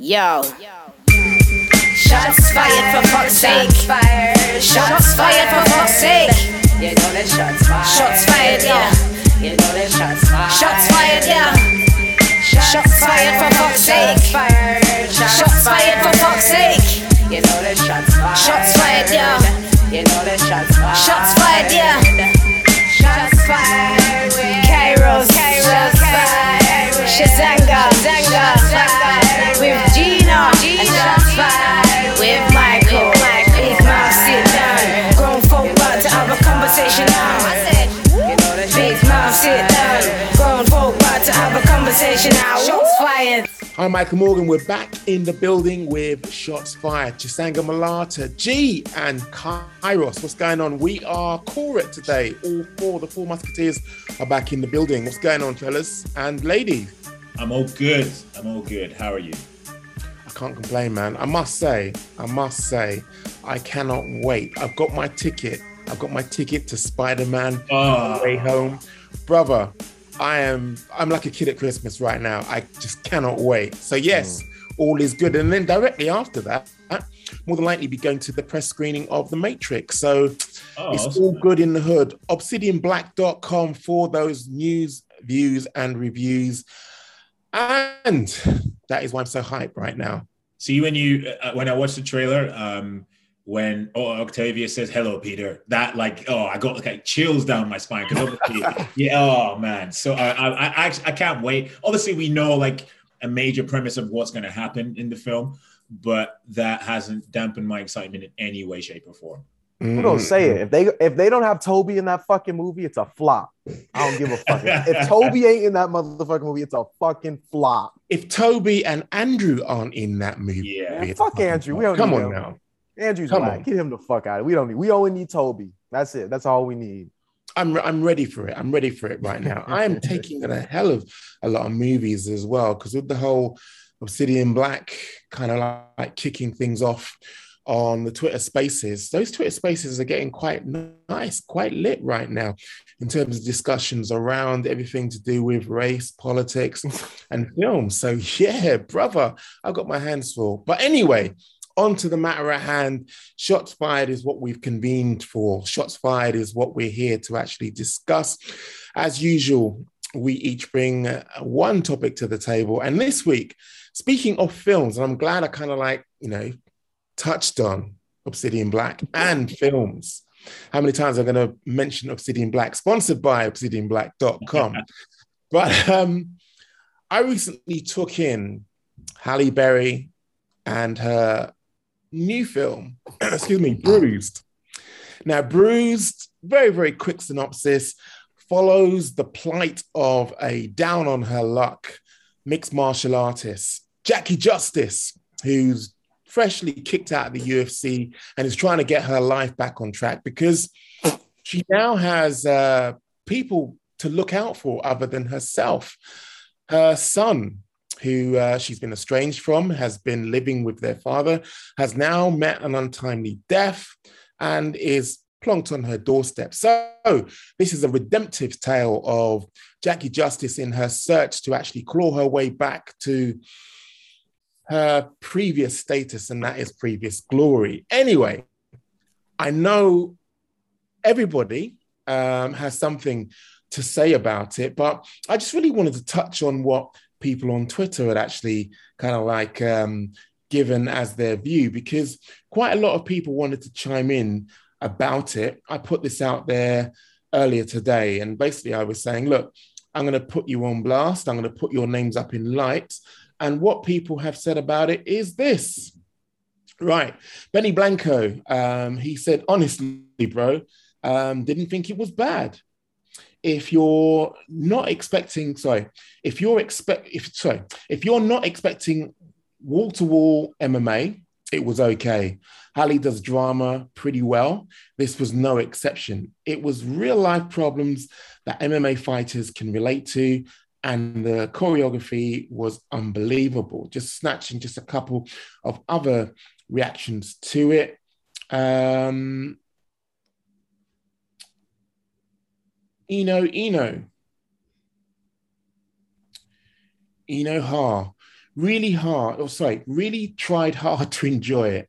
Yo. Shots fired for fuck's sake. Shots fired for fuck's sake. You know that shots fired. Shots fired, yeah. You know that shots fired. Shots fired, yeah. Shots fired for fuck's sake. Shots fired for fuck's sake. You know that shots fired. Shots fired, yeah. You know that shots fired. Shots fired, yeah. Shots fired. I'm Michael Morgan. We're back in the building with Shots Fired. Chisanga Malata, G, and Kairos. What's going on? We are corporate today. All four, the four musketeers are back in the building. What's going on, fellas and ladies? I'm all good. I'm all good. How are you? I can't complain, man. I must say, I must say, I cannot wait. I've got my ticket. I've got my ticket to Spider-Man Oh, way home. Brother, I am I'm like a kid at Christmas right now. I just cannot wait. So yes, all is good. And then directly after that, more than likely be going to the press screening of The Matrix. So oh, it's awesome. all good in the hood. Obsidianblack.com for those news, views, and reviews. And that is why I'm so hyped right now. See when you uh, when I watched the trailer, um, when oh, Octavius says hello, Peter. That like oh, I got like chills down my spine because yeah, oh man. So I I I, I can't wait. Obviously, we know like a major premise of what's going to happen in the film, but that hasn't dampened my excitement in any way, shape, or form. Who don't say it? If they if they don't have Toby in that fucking movie, it's a flop. I don't give a fuck. if Toby ain't in that motherfucking movie, it's a fucking flop. If Toby and Andrew aren't in that movie, Yeah. Fuck fucking Andrew. We don't come need on him. now. Andrew's Come whack. on. Get him the fuck out of it. We don't need. We only need Toby. That's it. That's all we need. I'm I'm ready for it. I'm ready for it right now. I am taking in a hell of a lot of movies as well because with the whole Obsidian Black kind of like kicking things off on the Twitter Spaces, those Twitter Spaces are getting quite nice, quite lit right now in terms of discussions around everything to do with race, politics, and film. So yeah, brother, I've got my hands full. But anyway. On to the matter at hand. Shots fired is what we've convened for. Shots fired is what we're here to actually discuss. As usual, we each bring uh, one topic to the table. And this week, speaking of films, and I'm glad I kind of like, you know, touched on Obsidian Black and films. How many times I'm going to mention Obsidian Black, sponsored by obsidianblack.com. but um, I recently took in Halle Berry and her new film, excuse me, Bruised. Now, Bruised, very, very quick synopsis, follows the plight of a down on her luck mixed martial artist, Jackie Justice, who's freshly kicked out of the UFC and is trying to get her life back on track because she now has uh, people to look out for other than herself. Her son, who uh, she's been estranged from, has been living with their father, has now met an untimely death and is plonked on her doorstep. So, this is a redemptive tale of Jackie Justice in her search to actually claw her way back to her previous status, and that is previous glory. Anyway, I know everybody um, has something to say about it, but I just really wanted to touch on what people on Twitter had actually kind of like um, given as their view because quite a lot of people wanted to chime in about it. I put this out there earlier today, and basically I was saying, look, I'm going to put you on blast, I'm going to put your names up in lights. And what people have said about it is this. Right. Benny Blanco, um, he said, honestly, bro, um, didn't think it was bad if you're not expecting sorry if you're expect if sorry if you're not expecting wall to wall mma it was okay. Halle does drama pretty well. This was no exception. It was real life problems that mma fighters can relate to and the choreography was unbelievable. Just snatching just a couple of other reactions to it. Um Eno Eno. Eno Ha really hard, or sorry, really tried hard to enjoy it.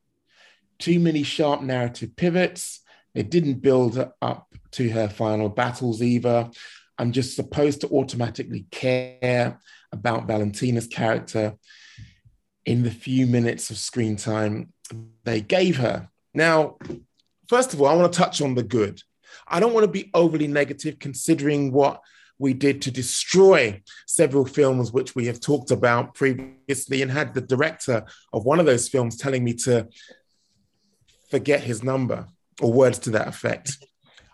Too many sharp narrative pivots. It didn't build up to her final battles either. I'm just supposed to automatically care about Valentina's character in the few minutes of screen time they gave her. Now, first of all, I want to touch on the good. I don't want to be overly negative considering what we did to destroy several films which we have talked about previously and had the director of one of those films telling me to forget his number or words to that effect.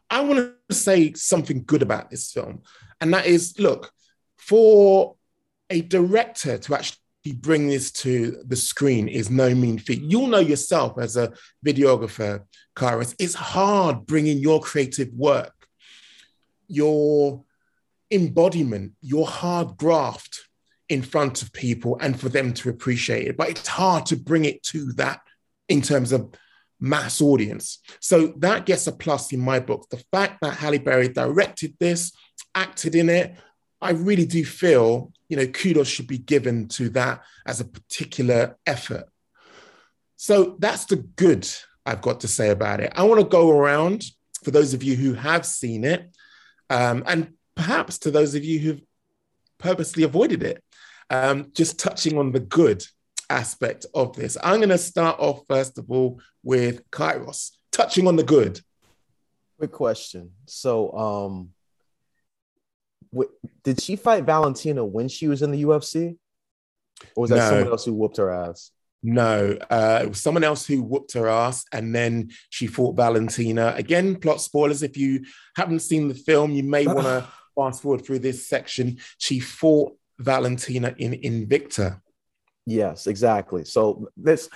I want to say something good about this film. And that is look, for a director to actually bring this to the screen is no mean feat. You'll know yourself as a videographer, Kairos, it's hard bringing your creative work, your embodiment, your hard graft in front of people and for them to appreciate it. But it's hard to bring it to that in terms of mass audience. So that gets a plus in my book. The fact that Halle Berry directed this, acted in it, I really do feel, you know, kudos should be given to that as a particular effort. So that's the good I've got to say about it. I want to go around for those of you who have seen it, um, and perhaps to those of you who've purposely avoided it, um, just touching on the good aspect of this. I'm going to start off, first of all, with Kairos, touching on the good. Quick question. So, um, w- did she fight Valentina when she was in the UFC? Or was that No. someone else who whooped her ass? No, uh, it was someone else who whooped her ass, and then she fought Valentina. Again, plot spoilers. If you haven't seen the film, you may want to fast forward through this section. She fought Valentina in Invicta. Yes, exactly. So this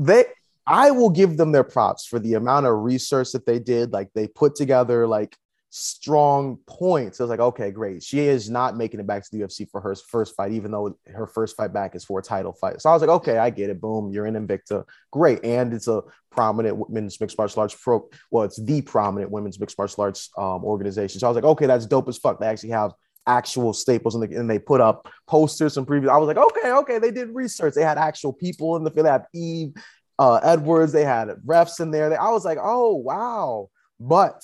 they I will give them their props for the amount of research that they did. Like they put together like strong points. I was like, okay, great. She is not making it back to the UFC for her first fight, even though her first fight back is for a title fight. So I was like, okay, I get it. Boom, you're in Invicta. Great. And it's a prominent women's mixed martial arts pro. Well, it's the prominent women's mixed martial arts um, organization. So I was like, okay, that's dope as fuck. They actually have actual staples and, the, and they put up posters and previews. I was like, okay, okay, they did research. They had actual people in the field. They had Eve uh, Edwards. They had refs in there. They, I was like, oh wow. But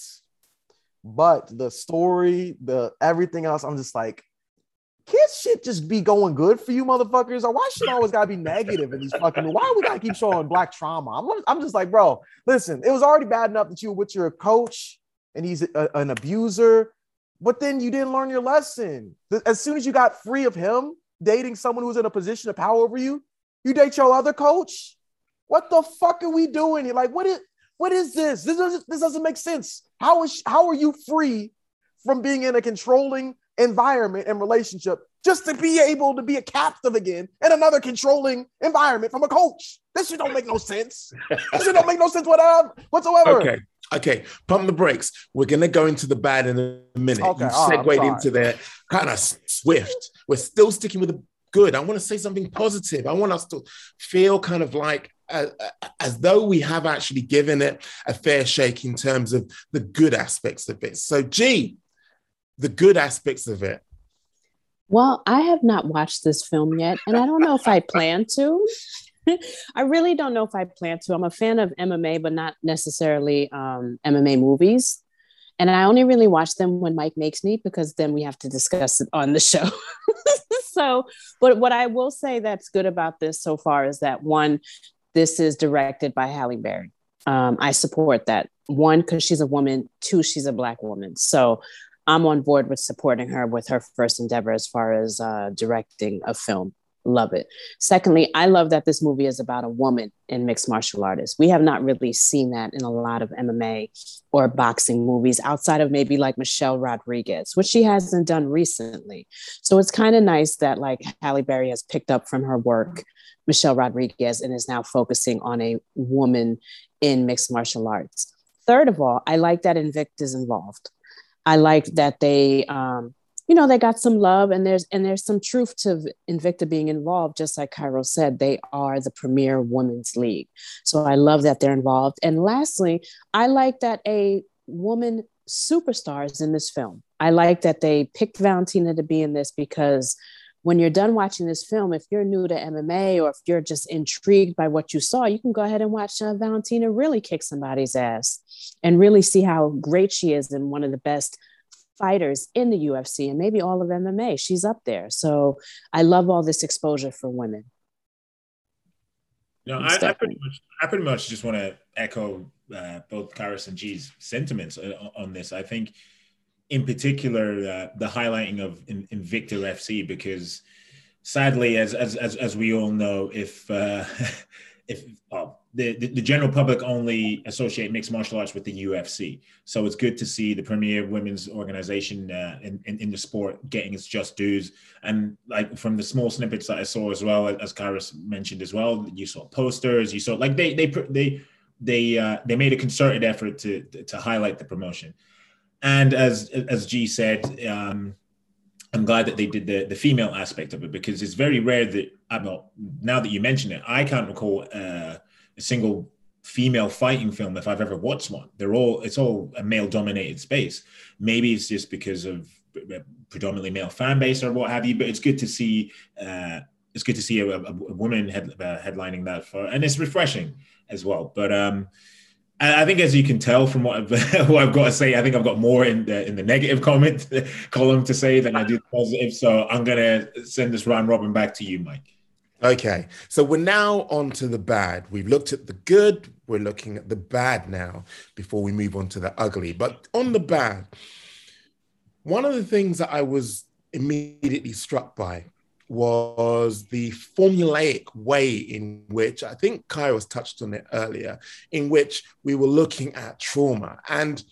but the story, the everything else, I'm just like, can't shit just be going good for you motherfuckers? Or why should always gotta be negative in these fucking? Why we gotta keep showing black trauma? I'm, I'm just like, bro, listen, it was already bad enough that you were with your coach and he's a, an abuser, but then you didn't learn your lesson. As soon as you got free of him dating someone who's in a position of power over you, you date your other coach. What the fuck are we doing? Like, what is what is this? This doesn't this doesn't make sense. How is how are you free from being in a controlling environment and relationship just to be able to be a captive again in another controlling environment from a coach? This shit don't make no sense. This shit don't make no sense whatsoever. whatsoever. Okay. Okay, pump the brakes. We're gonna go into the bad in a minute. Okay, you all right, I'm segued into the kind of swift. We're still sticking with the good. I want to say something positive. I want us to feel kind of like uh, as though we have actually given it a fair shake in terms of the good aspects of it. So, G, the good aspects of it. Well, I have not watched this film yet, and I don't know if I plan to. I really don't know if I plan to. I'm a fan of MMA, but not necessarily um, MMA movies. And I only really watch them when Mike makes me because then we have to discuss it on the show. so, but what I will say that's good about this so far is that one, this is directed by Halle Berry. Um, I support that. One, because she's a woman. Two, she's a black woman. So I'm on board with supporting her with her first endeavor as far as uh, directing a film. Love it. Secondly, I love that this movie is about a woman in mixed martial artists. We have not really seen that in a lot of MMA or boxing movies outside of maybe like Michelle Rodriguez, which she hasn't done recently. So it's kind of nice that like Halle Berry has picked up from her work, Michelle Rodriguez, and is now focusing on a woman in mixed martial arts. Third of all, I like that Invicta is involved. I like that they, um, you know, they got some love and there's and there's some truth to Invicta being involved. Just like Kairos said, they are the premier women's league. So I love that they're involved. And lastly, I like that a woman superstar is in this film. I like that they picked Valentina to be in this because when you're done watching this film, if you're new to MMA or if you're just intrigued by what you saw, you can go ahead and watch uh, Valentina really kick somebody's ass and really see how great she is and one of the best fighters in the UFC and maybe all of MMA. She's up there. So I love all this exposure for women. No, I, I, pretty much, I pretty much just want to echo uh, both Karis and G's sentiments uh, on this. I think, in particular, uh, the highlighting of Invicta FC because, sadly, as as as, as we all know, if uh, if the, the, the general public only associate mixed martial arts with the UFC. So it's good to see the premier women's organization uh, in, in, in the sport getting its just dues. And like from the small snippets that I saw as well, as Karis mentioned as well, you saw posters, you saw like they they they they uh, they made a concerted effort to to highlight the promotion. And as as G said. Um, I'm glad that they did the, the female aspect of it because it's very rare that I'm not, now that you mention it, I can't recall uh, a single female fighting film if I've ever watched one. They're all it's all a male dominated space. Maybe it's just because of predominantly male fan base or what have you. But it's good to see uh, it's good to see a, a, a woman head, uh, headlining that for, and it's refreshing as well. But um, I think, as you can tell from what I've, what I've got to say, I think I've got more in the in the negative comment column to say than I do positive. So I'm gonna send this round robin back to you, Mike. Okay, so we're now on to the bad. We've looked at the good, we're looking at the bad now before we move on to the ugly. But on the bad, one of the things that I was immediately struck by was the formulaic way in which I think Kairos touched on it earlier, in which we were looking at trauma. And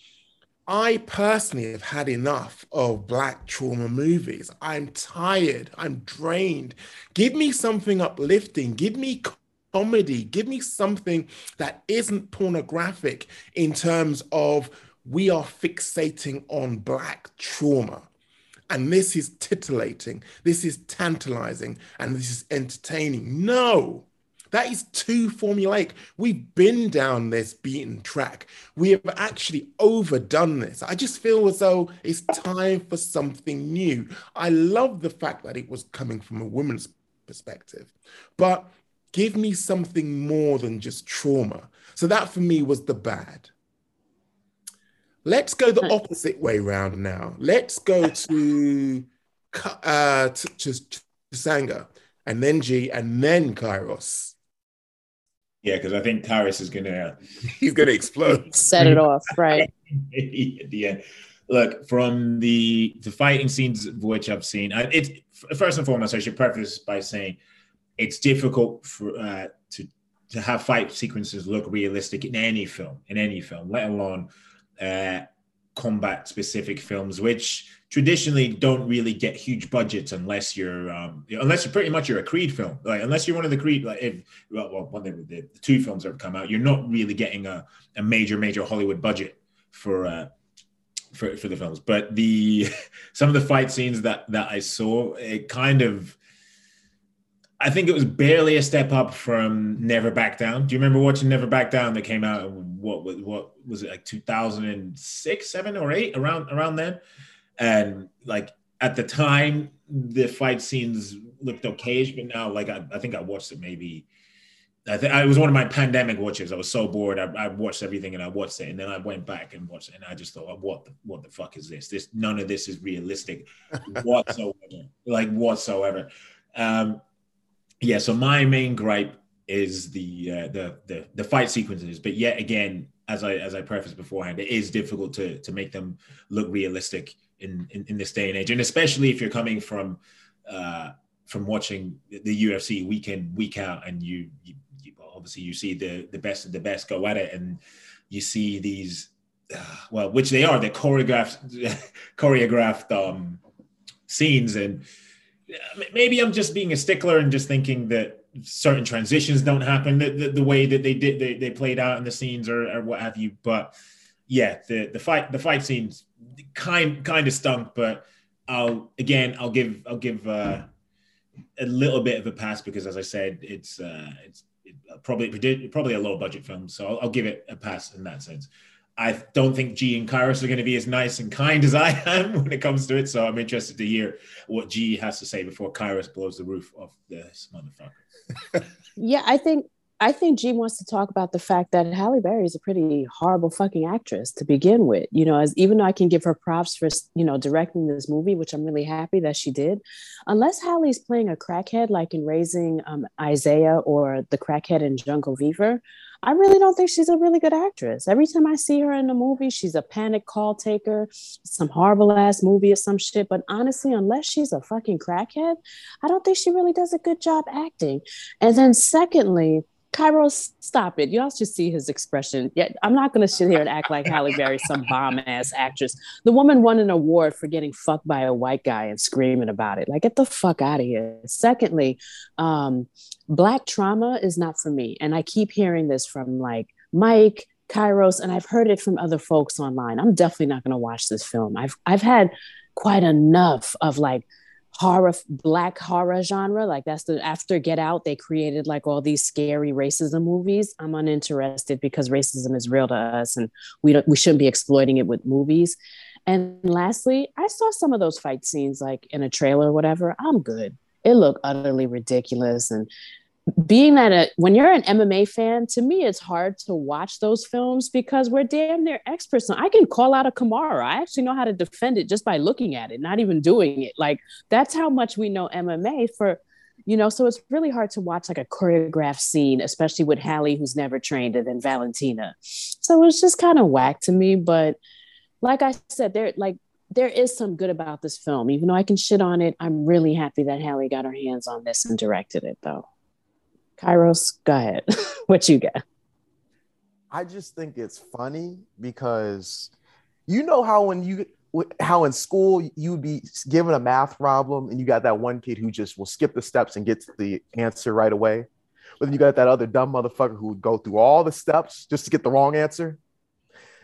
I personally have had enough of black trauma movies. I'm tired. I'm drained. Give me something uplifting. Give me comedy. Give me something that isn't pornographic in terms of we are fixating on black trauma. And this is titillating. This is tantalizing. And this is entertaining. No. That is too formulaic. We've been down this beaten track. We have actually overdone this. I just feel as though it's time for something new. I love the fact that it was coming from a woman's perspective, but give me something more than just trauma. So that for me was the bad. Let's go the opposite way round now. Let's go to uh, to, to, to Sanga and then G and then Kairos. Yeah, because I think Karis is gonna he's gonna explode. Set it off, right? At the end. Look, from the the fighting scenes of which I've seen, it's first and foremost, I should preface by saying it's difficult for uh, to to have fight sequences look realistic in any film, in any film, let alone uh, combat specific films, which traditionally don't really get huge budgets unless you're um, unless you're pretty much you're a Creed film. Like unless you're one of the Creed, like if well, well one of the, the two films that have come out, you're not really getting a, a major major Hollywood budget for. Uh, for, for the films, but the some of the fight scenes that that I saw, it kind of I think it was barely a step up from Never Back Down. Do you remember watching Never Back Down that came out? What what was it like 2006, seven or eight around around then? and like at the time the fight scenes looked okay but now like I, I think I watched it maybe I think it was one of my pandemic watches. I was so bored. I, I, watched everything and I watched it, and then I went back and watched it, and I just thought, "What the what the fuck is this? This none of this is realistic whatsoever. like whatsoever." Um, yeah. So my main gripe is the uh, the the the fight sequences, but yet again, as I as I prefaced beforehand, it is difficult to to make them look realistic in, in, in this day and age, and especially if you're coming from uh, from watching the UFC week in week out, and you, you, obviously you see the the best of the best go at it, and you see these uh, well, which they are, the choreographed choreographed um, scenes, and maybe I'm just being a stickler and just thinking that certain transitions don't happen the, the, the, way that they did they, they played out in the scenes or, or what have you but yeah the the fight the fight scenes kind kind of stunk, but I'll again I'll give I'll give uh, a little bit of a pass because as I said it's uh, it's probably probably a low budget film, so I'll, I'll, give it a pass in that sense. I don't think G and Kairos are going to be as nice and kind as I am when it comes to it. So I'm interested to hear what G has to say before Kairos blows the roof off this motherfucker. Yeah, I think I think G wants to talk about the fact that Halle Berry is a pretty horrible fucking actress to begin with. You know, as even though I can give her props for you know directing this movie, which I'm really happy that she did, unless Halle's playing a crackhead like in Raising um, Isaiah or the crackhead in Jungle Fever, I really don't think she's a really good actress. Every time I see her in a movie, she's a panic call taker, some horrible ass movie or some shit. But honestly, unless she's a fucking crackhead, I don't think she really does a good job acting. And then secondly, Kairos, stop it. Y'all should see his expression. Yeah, I'm not gonna sit here and act like Halle Berry, some bomb ass actress. The woman won an award for getting fucked by a white guy and screaming about it. Like, get the fuck out of here. Secondly, um, black trauma is not for me. And I keep hearing this from like Mike, Kairos, and I've heard it from other folks online. I'm definitely not gonna watch this film. I've I've had quite enough of like horror black horror genre like that's the after get out they created like all these scary racism movies. I'm uninterested because racism is real to us and we don't we shouldn't be exploiting it with movies. And lastly i saw some of those fight scenes like in a trailer or whatever. I'm good. It looked utterly ridiculous and being that a, when you're an MMA fan, to me, it's hard to watch those films because we're damn near experts. I can call out a Kimura. I actually know how to defend it just by looking at it, not even doing it. Like that's how much we know MMA for, you know. So it's really hard to watch like a choreographed scene, especially with Halle, who's never trained and Valentina. So it's just kind of whack to me. But like I said, there like there is some good about this film. Even though I can shit on it, I'm really happy that Halle got her hands on this and directed it, though. Kairos, go ahead. what you got? I just think it's funny because you know how when you how in school you'd be given a math problem and you got that one kid who just will skip the steps and gets the answer right away. But then you got that other dumb motherfucker who would go through all the steps just to get the wrong answer.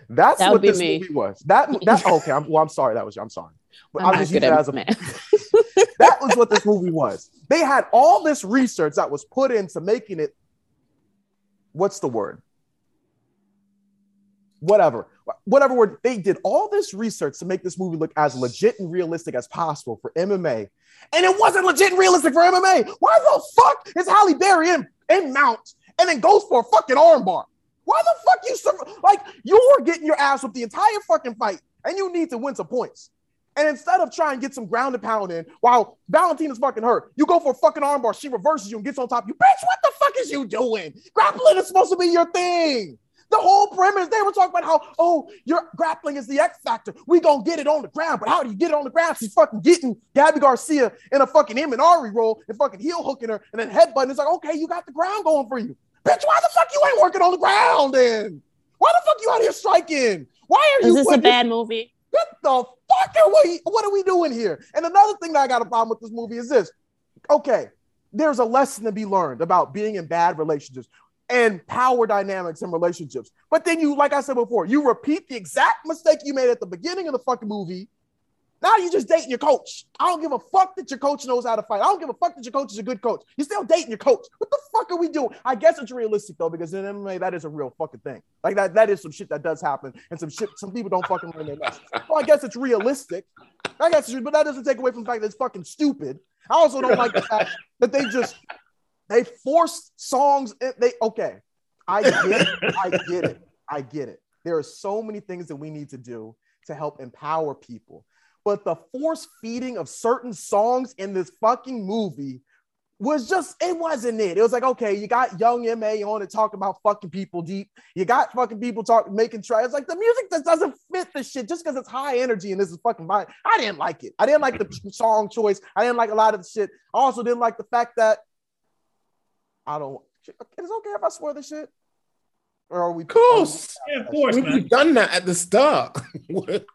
That's That what would be this me. movie was. That that okay. I'm, well, I'm sorry. That was I'm sorry. But I'm I'm just using it as a. that was what this movie was. They had all this research that was put into making it. What's the word? Whatever, whatever word. They did all this research to make this movie look as legit and realistic as possible for MMA, and it wasn't legit and realistic for MMA. Why the fuck is Halle Berry in, in mount and then goes for a fucking armbar? Why the fuck you like you're getting your ass with the entire fucking fight, and you need to win some points. And instead of trying to get some ground and pound in while Valentina's fucking hurt, you go for a fucking armbar. She reverses you and gets on top of you. Bitch, what the fuck is you doing? Grappling is supposed to be your thing. The whole premise, they were talking about how, oh, your grappling is the X factor. We gonna get it on the ground, but how do you get it on the ground? She's fucking getting Gabby Garcia in a fucking Imanari roll and fucking heel hooking her and then headbutting. It's like, okay, you got the ground going for you. Bitch, why the fuck you ain't working on the ground then? Why the fuck you out here striking? Why are you Is this a bad movie? What the fuck are we? What are we doing here? And another thing that I got a problem with this movie is this. Okay, there's a lesson to be learned about being in bad relationships and power dynamics in relationships. But then you, like I said before, you repeat the exact mistake you made at the beginning of the fucking movie. Now you're just dating your coach. I don't give a fuck that your coach knows how to fight. I don't give a fuck that your coach is a good coach. You're still dating your coach. What the fuck are we doing? I guess it's realistic though, because in MMA that is a real fucking thing. Like that, that is some shit that does happen, and some shit some people don't fucking learn their lessons. Well, I guess it's realistic. I guess, but that doesn't take away from the fact that it's fucking stupid. I also don't like the fact that they just they force songs. They okay. I get it. I get it. I get it. There are so many things that we need to do to help empower people. But the force feeding of certain songs in this fucking movie was just, it wasn't it. It was like, okay, you got young MA on it talking about fucking people deep. You got fucking people talking, making try. It's like the music that doesn't fit the shit just because it's high energy and this is fucking. I didn't like it. I didn't like the song choice. I didn't like a lot of the shit. I also didn't like the fact that I don't, It's okay if I swear this shit? Or are we? Of course. Yeah, of course, We've man. done that at the start.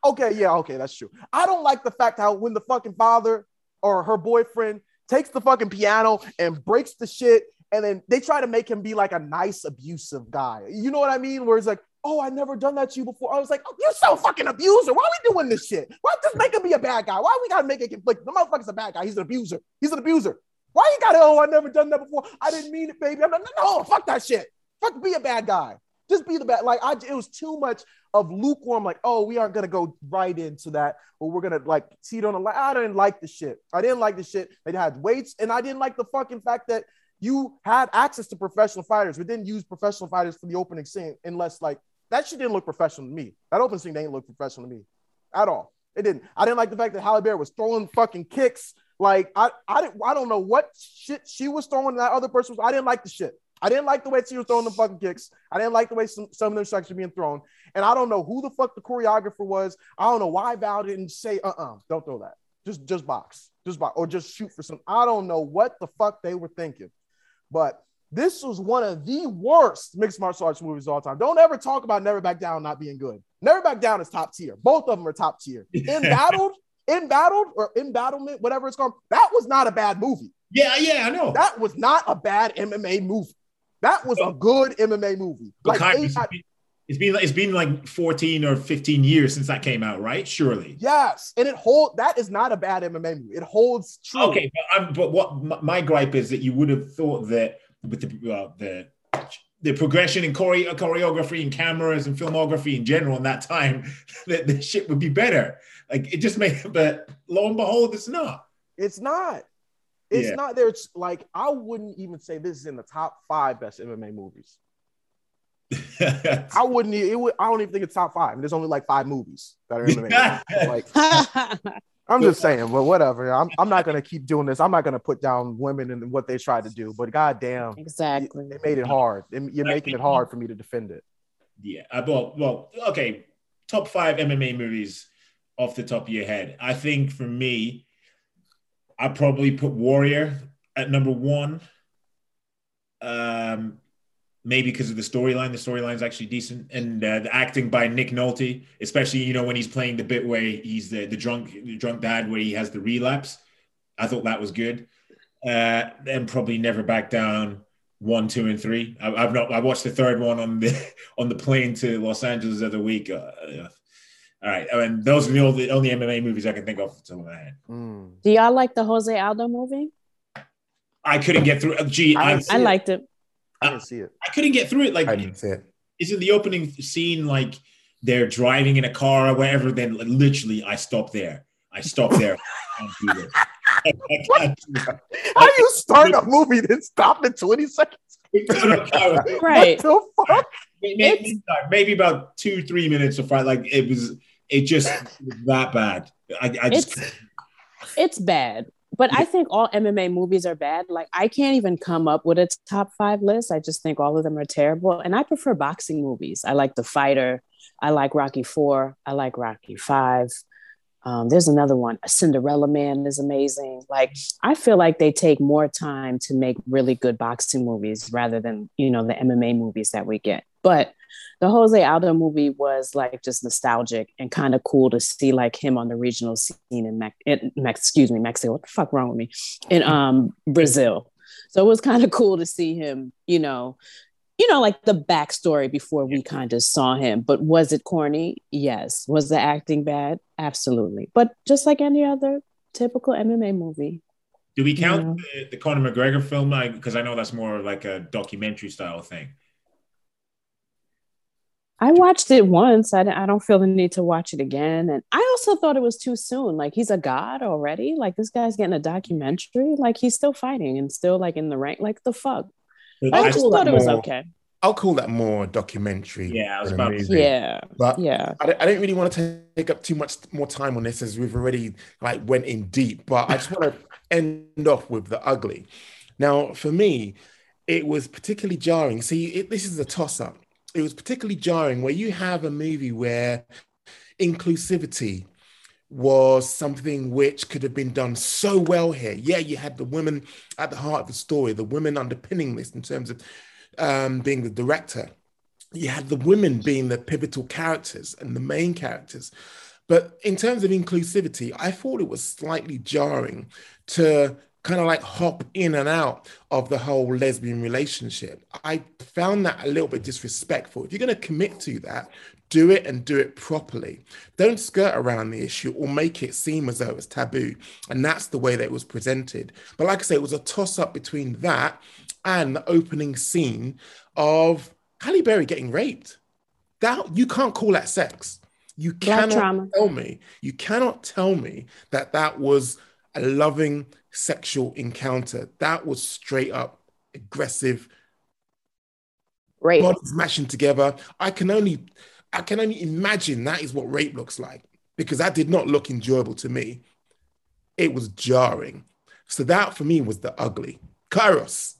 Okay, yeah, okay, that's true. I don't like the fact how when the fucking father or her boyfriend takes the fucking piano and breaks the shit, and then they try to make him be like a nice, abusive guy. You know what I mean? Where it's like, oh, I never done that to you before. I was like, oh, you're so fucking abuser. Why are we doing this shit? Why just make him be a bad guy? Why we gotta make it conflict? The motherfucker's a bad guy. He's an abuser. He's an abuser. Why you gotta, oh, I never done that before. I didn't mean it, baby. I'm like, no, fuck that shit. Fuck be a bad guy. Just be the bad. Like I, it was too much of lukewarm. Like, oh, we aren't gonna go right into that, but we're gonna like it on the. I didn't like the shit. I didn't like the shit. They had weights, and I didn't like the fucking fact that you had access to professional fighters, but didn't use professional fighters for the opening scene unless like that shit didn't look professional to me. That opening scene didn't look professional to me at all. It didn't. I didn't like the fact that Halle Berry was throwing fucking kicks. Like I, I didn't. I don't know what shit she was throwing. That other person was. I didn't like the shit. I didn't like the way she was throwing the fucking kicks. I didn't like the way some, some of them strikes were being thrown. And I don't know who the fuck the choreographer was. I don't know why Val didn't say, uh-uh, don't throw that. Just just box. Just box. Or just shoot for some. I don't know what the fuck they were thinking. But this was one of the worst mixed martial arts movies of all time. Don't ever talk about Never Back Down not being good. Never Back Down is top tier. Both of them are top tier. Embattled, Embattled, or Embattlement, whatever it's called. That was not a bad movie. Yeah, yeah, I know. That was not a bad MMA movie. That was a good MMA movie. Like Kai, eight- it's been it's been like 14 or 15 years since that came out, right? Surely. yes, and it hold that is not a bad MMA movie. It holds true. Okay, but, but what my, my gripe is that you would have thought that with the uh, the the progression in chore- choreography and cameras and filmography in general in that time, that the shit would be better. Like it just made, but lo and behold, it's not. It's not. It's Yeah. not there. It's like I wouldn't even say this is in the top five best MMA movies. I wouldn't. It would. I don't even think it's top five. There's only like five movies that are MMA. like I'm just saying, but whatever. I'm, I'm not gonna keep doing this. I'm not gonna put down women and what they tried to do. But goddamn, exactly. they made it hard. You're making it hard for me to defend it. yeah. uh, Well, well, okay. Top five MMA movies off the top of your head. I think for me, I probably put Warrior at number one. Um, maybe because of the storyline. The storyline's actually decent, and uh, the acting by Nick Nolte, especially you know when he's playing the bit where he's the the drunk the drunk dad where he has the relapse. I thought that was good. Uh, and probably never back down. One, two, and three. I, I've not. I watched the third one on the on the plane to Los Angeles the other week. Uh, all right, I mean those are the only, only MMA movies I can think of off of my head. Mm. Do y'all like the Jose Aldo movie? I couldn't get through. uh, Gee, I I, didn't I it. liked it. I didn't see it. I couldn't get through it. Like I didn't see it. Is it the opening scene like they're driving in a car or whatever? Then literally, I stop there. I stop there. I do this. I can't do this. How you start a movie then stop in 20 seconds? Right. What the fuck? maybe, maybe about two, three minutes of fight. Like it was, it just that bad. I, I just It's it's bad. But I think all MMA movies are bad. Like I can't even come up with a top five list. I just think all of them are terrible. And I prefer boxing movies. I like The Fighter. I like Rocky Four. I like Rocky Five. Um, there's another one, Cinderella Man is amazing. Like I feel like they take more time to make really good boxing movies rather than you know the MMA movies that we get. But the Jose Aldo movie was like just nostalgic and kind of cool to see like him on the regional scene in, Mex- in Mex- excuse me Mexico. What the fuck wrong with me? In um Brazil. So it was kind of cool to see him, you know, you know, like the backstory before we kind of saw him. But was it corny? Yes. Was the acting bad? Absolutely. But just like any other typical MMA movie. do we count the, the Conor McGregor film? Because I know that's more like a documentary style thing. I watched it once. I, I don't feel the need to watch it again. And I also thought it was too soon. Like he's a god already. Like this guy's getting a documentary. Like he's still fighting and still like in the rank. Like the fuck. I I- just thought that it was okay. I'll call that more documentary. Yeah, I was about to movie. Yeah. But Yeah. I don't, I don't really want to take up too much more time on this as we've already like went in deep. But I just want to end off with the ugly. Now, for me, it was particularly jarring. See, it, this is a toss up. It was particularly jarring where you have a movie where inclusivity was something which could have been done so well here. Yeah, you had the women at the heart of the story, the women underpinning this in terms of um, being the director you had the women being the pivotal characters and the main characters. But in terms of inclusivity, I thought it was slightly jarring to kind of like hop in and out of the whole lesbian relationship. I found that a little bit disrespectful. If you're going to commit to that, do it and do it properly. Don't skirt around the issue or make it seem as though it's taboo. And that's the way that it was presented. But like I say, it was a toss up between that and the opening scene of Halle Berry getting raped. That you can't call that sex. You Black cannot trauma. tell me. You cannot tell me that that was a loving sexual encounter. That was straight up aggressive, Rape. bodies mashing together. I can only, I can only imagine that is what rape looks like because that did not look enjoyable to me. It was jarring. So that for me was the ugly. Kairos.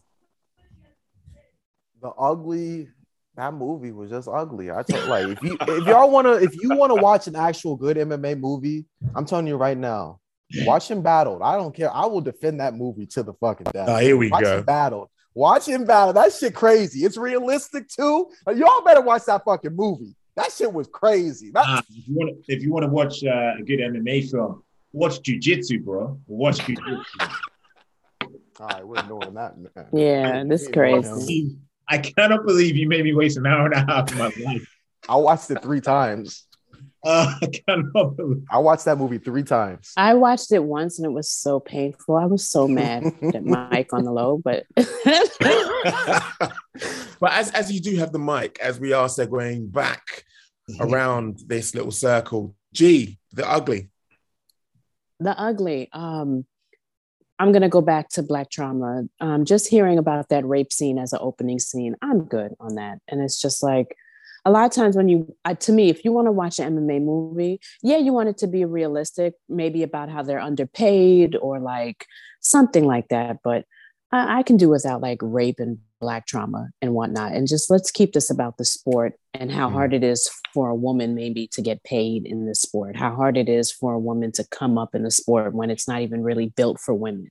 the ugly that movie was just ugly. I told like if you if y'all wanna if you wanna watch an actual good MMA movie, I'm telling you right now, watch Embattled. I don't care. I will defend that movie to the fucking death. Ah, here we watch go. Embattled. Watch him battle. That shit crazy. It's realistic too. Y'all better watch that fucking movie. That shit was crazy. That- Ah, if you want, if you want to watch uh, a good MMA film, watch Jiu-Jitsu, bro. Watch Jiu-Jitsu. All right, we're ignoring that. Man. Yeah, this is crazy. I cannot believe you made me waste an hour and a half of my life. I watched it three times. Uh, I cannot believe. I watched that movie three times. I watched it once and it was so painful. I was so mad at Mike on the low, but but as, as you do have the mic, as we are segueing back around this little circle, G, the ugly. the ugly. Um, I'm gonna go back to Black Trauma. Um, just hearing about that rape scene as an opening scene, I'm good on that. And it's just like a lot of times when you, I, to me, if you want to watch an MMA movie, yeah, you want it to be realistic, maybe about how they're underpaid or like something like that. But I, I can do without like rape and black trauma and whatnot. And just let's keep this about the sport and how Mhm. hard it is for a woman maybe to get paid in the sport, how hard it is for a woman to come up in the sport when it's not even really built for women.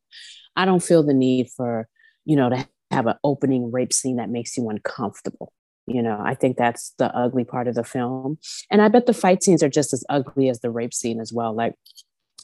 I don't feel the need for, you know, to have an opening rape scene that makes you uncomfortable. You know, I think that's the ugly part of the film. And I bet the fight scenes are just as ugly as the rape scene as well. Like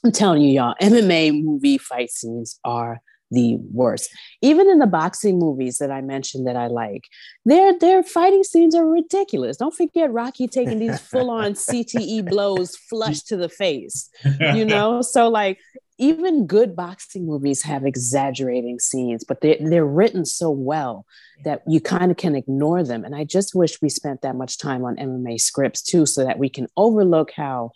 I'm telling you, y'all, MMA movie fight scenes are the worst. Even in the boxing movies that I mentioned that I like, their their fighting scenes are ridiculous. Don't forget Rocky taking these full-on CTE blows flush to the face. You know, so like even good boxing movies have exaggerating scenes, but they they're written so well that you kind of can ignore them. And I just wish we spent that much time on MMA scripts too, so that we can overlook how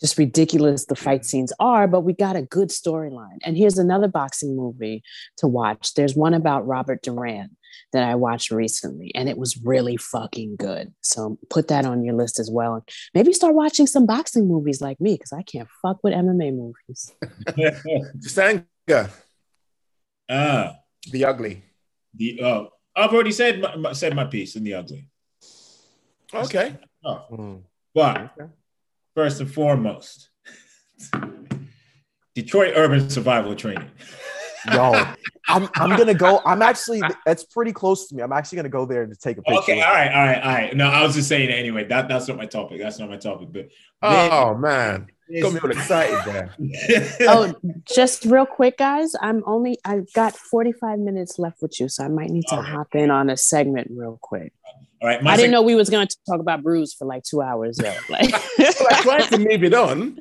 just ridiculous the fight scenes are, but we got a good storyline. And here's another boxing movie to watch. There's one about Robert Duran that I watched recently, and it was really fucking good. So put that on your list as well. And maybe start watching some boxing movies like me, because I can't fuck with MMA movies. Sanga, Ah, the ugly. the oh, I've already said my, my- said my piece in the ugly. Okay. Oh, Mm. but first and foremost, Detroit Urban Survival Training. Yo, I'm, I'm gonna go. I'm actually that's pretty close to me. I'm actually gonna go there to take a picture. Okay, all right, all right, all right. No, I was just saying it anyway. That that's not my topic. That's not my topic. But Oh man, this- got me all excited there. Oh, just real quick, guys. I'm only I've got 45 minutes left with you, so I might need to Okay. hop in on a segment real quick. all right. My I didn't sec- know we was going to talk about Bruised for like two hours though. Like I tried to move it on.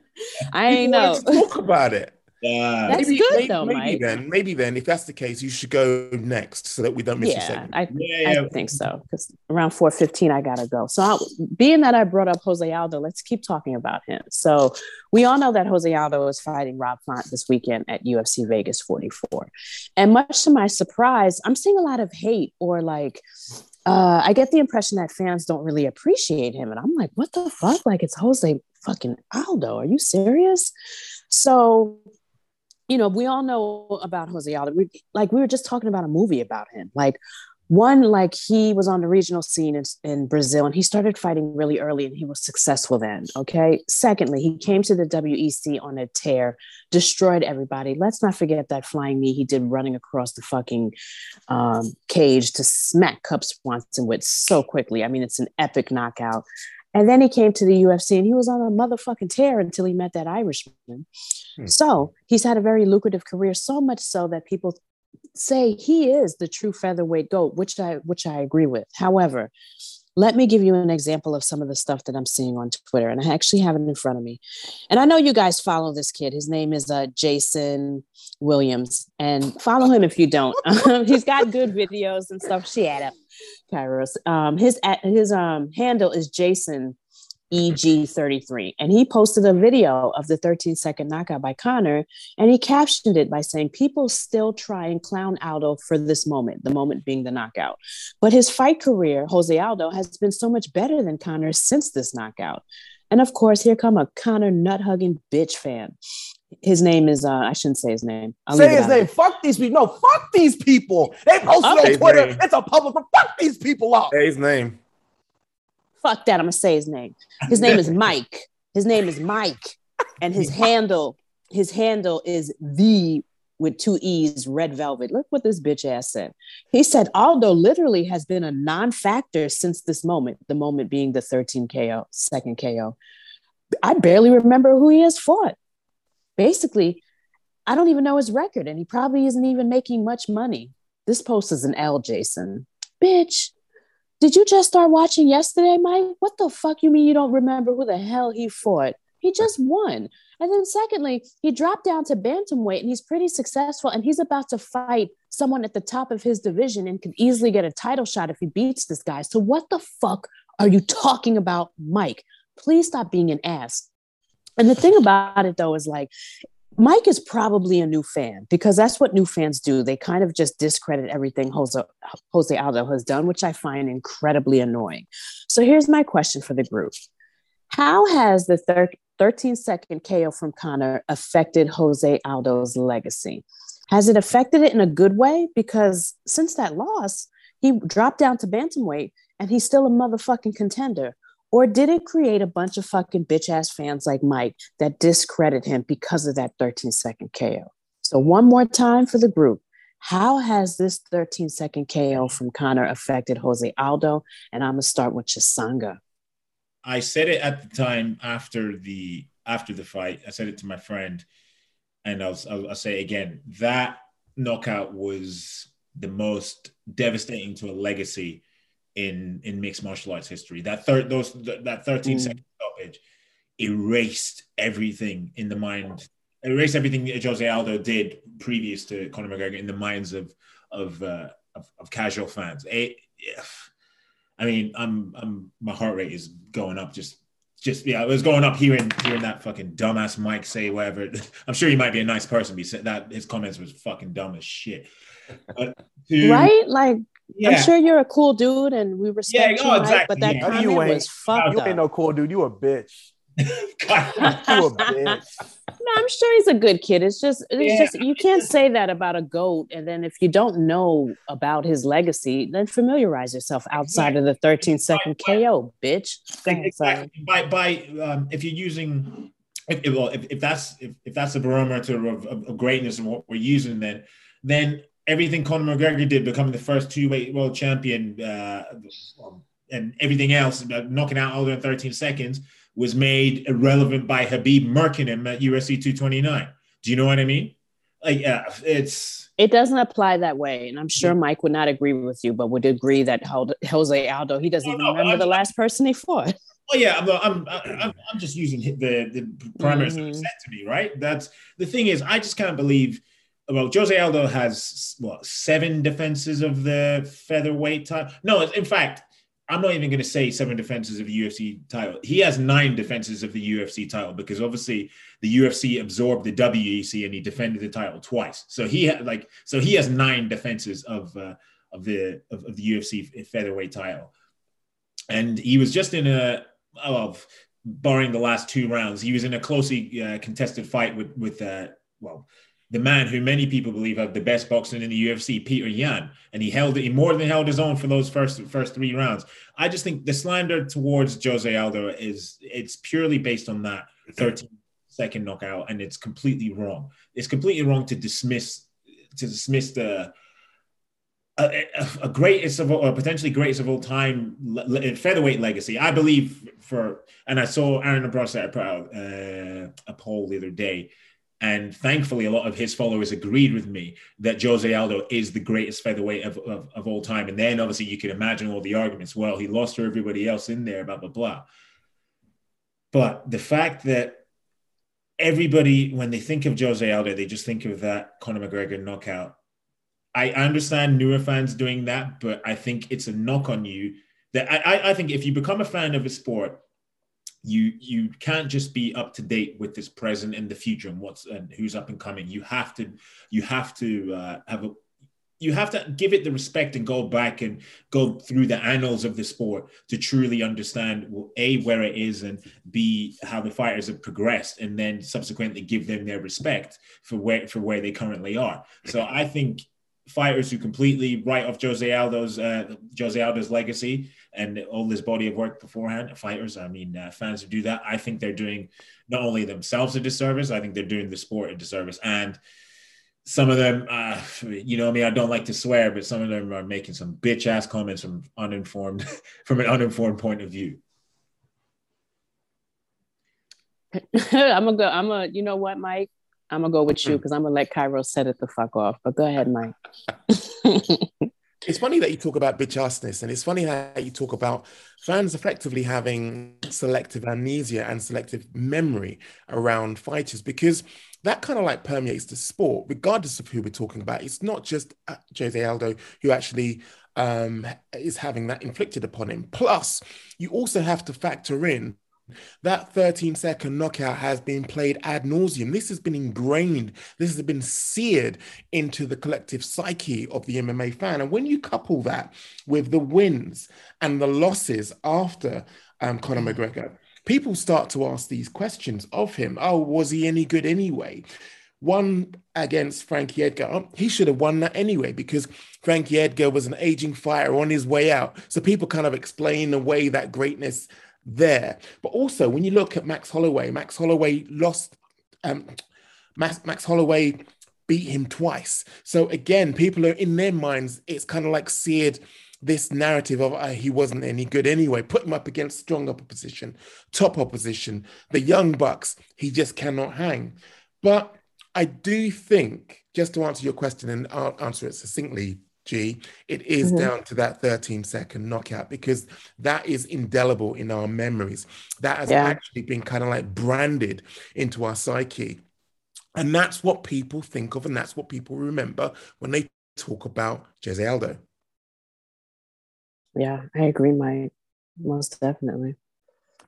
I ain't know. talk about it. Uh, That's good, maybe, though, maybe Mike. then, maybe then, if that's the case, you should go next so that we don't miss your Yeah, segment. I, yeah, I think so. Because around 4:15, I gotta go. So, I, being that I brought up Jose Aldo, let's keep talking about him. So, we all know that Jose Aldo is fighting Rob Font this weekend at UFC Vegas 44, and much to my surprise, I'm seeing a lot of hate or like. Uh, I get the impression that fans don't really appreciate him, and I'm like, "What the fuck? Like, it's Jose fucking Aldo? Are you serious?" So, you know, we all know about Jose Aldo. We, like we were just talking about a movie about him. Like one, like he was on the regional scene in, in Brazil and he started fighting really early and he was successful then. Okay. Secondly, he came to the WEC on a tear, destroyed everybody. Let's not forget that flying knee he did running across the fucking um, cage to smack Cub Swanson with so quickly. I mean, it's an epic knockout. And then he came to the UFC and he was on a motherfucking tear until he met that Irishman. Hmm. So he's had a very lucrative career, so much so that people say he is the true featherweight goat, which I which I agree with. However, let me give you an example of some of the stuff that I'm seeing on Twitter. And I actually have it in front of me. And I know you guys follow this kid. His name is uh, Jason Williams. And follow him if you don't. He's got good videos and stuff. She had up, Kairos. Um, his his um, handle is Jason EG33. And he posted a video of the 13 second knockout by Conor And he captioned it by saying, People still try and clown Aldo for this moment, the moment being the knockout. But his fight career, Jose Aldo, has been so much better than Conor since this knockout. And of course, here come a Conor nut hugging bitch fan. His name is, uh, I shouldn't say his name. I'll say his name. Fuck these people. No, fuck these people. They posted okay. on Twitter. It's a public. Fuck these people up. Say his name fuck that. I'm gonna say his name. His name is Mike. His name is Mike, and his handle, his handle is the with two E's, red velvet. Look what this bitch ass said. He said Aldo literally has been a non-factor since this moment, the moment being the 13 KO, second KO. I barely remember who he has fought. Basically, I don't even know his record, and he probably isn't even making much money. This post is an L, Jason. Bitch, did you just start watching yesterday, Mike? What the fuck you mean you don't remember who the hell he fought? He just won. And then secondly, he dropped down to bantamweight and he's pretty successful and he's about to fight someone at the top of his division and could easily get a title shot if he beats this guy. So what the fuck are you talking about, Mike? Please stop being an ass. And the thing about it though is like Mike is probably a new fan because that's what new fans do. They kind of just discredit everything Jose, Jose Aldo has done, which I find incredibly annoying. So here's my question for the group How has the thir- 13 second KO from Conor affected Jose Aldo's legacy? Has it affected it in a good way? Because since that loss, he dropped down to bantamweight and he's still a motherfucking contender. Or did it create a bunch of fucking bitch ass fans like Mike that discredit him because of that 13 second KO? So, one more time for the group. How has this 13 second KO from Conor affected Jose Aldo? And I'm gonna start with Chisanga. I said it at the time after the after the fight. I said it to my friend, and I'll, I'll, I'll say again that knockout was the most devastating to a legacy in in mixed martial arts history. That third those that 13 mm. second stoppage erased everything in the mind, erased everything Jose Aldo did previous to Conor McGregor in the minds of of uh, of, of, casual fans. It, I mean, I'm I'm my heart rate is going up just just yeah, it was going up hearing hearing that fucking dumbass Mike say whatever. I'm sure he might be a nice person, but he said that his comments was fucking dumb as shit. To, right? Like yeah. I'm sure you're a cool dude and we respect yeah, you, exactly. but that yeah. comment you was fucked up. You up. ain't no cool dude. You a bitch. you a bitch. No, I'm sure he's a good kid. It's just, it's yeah. just you can't say that about a goat. And then if you don't know about his legacy, then familiarize yourself outside exactly. of the 13 second by, KO, bitch. Exactly. By by, um, if you're using, if, if, well, if, if that's if, if that's the barometer of, of, of greatness and what we're using, then then everything Conor McGregor did, becoming the first two-weight world champion, uh, and everything else, knocking out Aldo in 13 seconds, was made irrelevant by Khabib murking him at UFC 229. Do you know what I mean? Like, yeah, it's it doesn't apply that way, and I'm sure Mike would not agree with you, but would agree that Jose Aldo he doesn't even no, remember I'm, the last person he fought. Oh yeah, I'm I'm, I'm, I'm just using the the parameters mm-hmm. that set to me, right? That's the thing is, I just can't believe well, Jose Aldo has what seven defenses of the featherweight title. No, in fact, I'm not even going to say seven defenses of the UFC title. He has nine defenses of the UFC title because obviously the UFC absorbed the WEC and he defended the title twice. So he had like so he has nine defenses of uh, of the of, of, the UFC featherweight title, and he was just in a of barring the last two rounds, he was in a closely uh, contested fight with with uh, well the man who many people believe have the best boxing in the UFC, Petr Yan, and he held it. He more than held his own for those first first three rounds. I just think the slander towards Jose Aldo is it's purely based on that 13 second knockout, and it's completely wrong. It's completely wrong to dismiss to dismiss the a, a greatest of all, or potentially greatest of all time featherweight legacy. I believe for, and I saw Aaron Abrasa put out uh, a poll the other day And thankfully, a lot of his followers agreed with me that Jose Aldo is the greatest featherweight of, of, of all time. And then obviously you can imagine all the arguments. Well, he lost to everybody else in there, blah, blah, blah. But the fact that everybody, when they think of Jose Aldo, they just think of that Conor McGregor knockout. I understand newer fans doing that, but I think it's a knock on you that I, I think if you become a fan of a sport, you you can't just be up to date with this present and the future and what's and who's up and coming. You have to you have to uh, have a you have to give it the respect and go back and go through the annals of the sport to truly understand well, a where it is and b how the fighters have progressed and then subsequently give them their respect for where for where they currently are so i think fighters who completely write off Jose Aldo's uh, Jose Aldo's legacy and all this body of work beforehand. Fighters, I mean, uh, fans who do that, I think they're doing not only themselves a disservice, I think they're doing the sport a disservice. And some of them, uh, you know, I mean, I don't like to swear, but some of them are making some bitch ass comments from uninformed, from an uninformed point of view. I'm gonna go. I'm gonna. You know what, Mike? I'm gonna go with you because I'm gonna let Cairo set it the fuck off. But go ahead, Mike. it's funny that you talk about bitch assness, and it's funny how you talk about fans effectively having selective amnesia and selective memory around fighters because that kind of like permeates the sport, regardless of who we're talking about. It's not just uh, Jose Aldo who actually um, is having that inflicted upon him. Plus, you also have to factor in that 13 second knockout has been played ad nauseum. This has been ingrained, this has been seared into the collective psyche of the MMA fan. And when you couple that with the wins and the losses after um, Conor McGregor, people start to ask these questions of him. Oh, was he any good anyway? One against Frankie Edgar. Oh, he should have won that anyway because Frankie Edgar was an aging fighter on his way out. So people kind of explain away that greatness there. But also, when you look at Max Holloway, Max Holloway lost. Um, Max, Max Holloway beat him twice. So again, people are in their minds. It's kind of like seared this narrative of uh, he wasn't any good anyway. Put him up against strong opposition, top opposition, the young bucks. He just cannot hang. But I do think, just to answer your question and I'll answer it succinctly, G, it is mm-hmm. down to that 13 second knockout because that is indelible in our memories. That has yeah. actually been kind of like branded into our psyche. And that's what people think of, and that's what people remember when they talk about Jose Aldo. Yeah, I agree, Mike. Most definitely.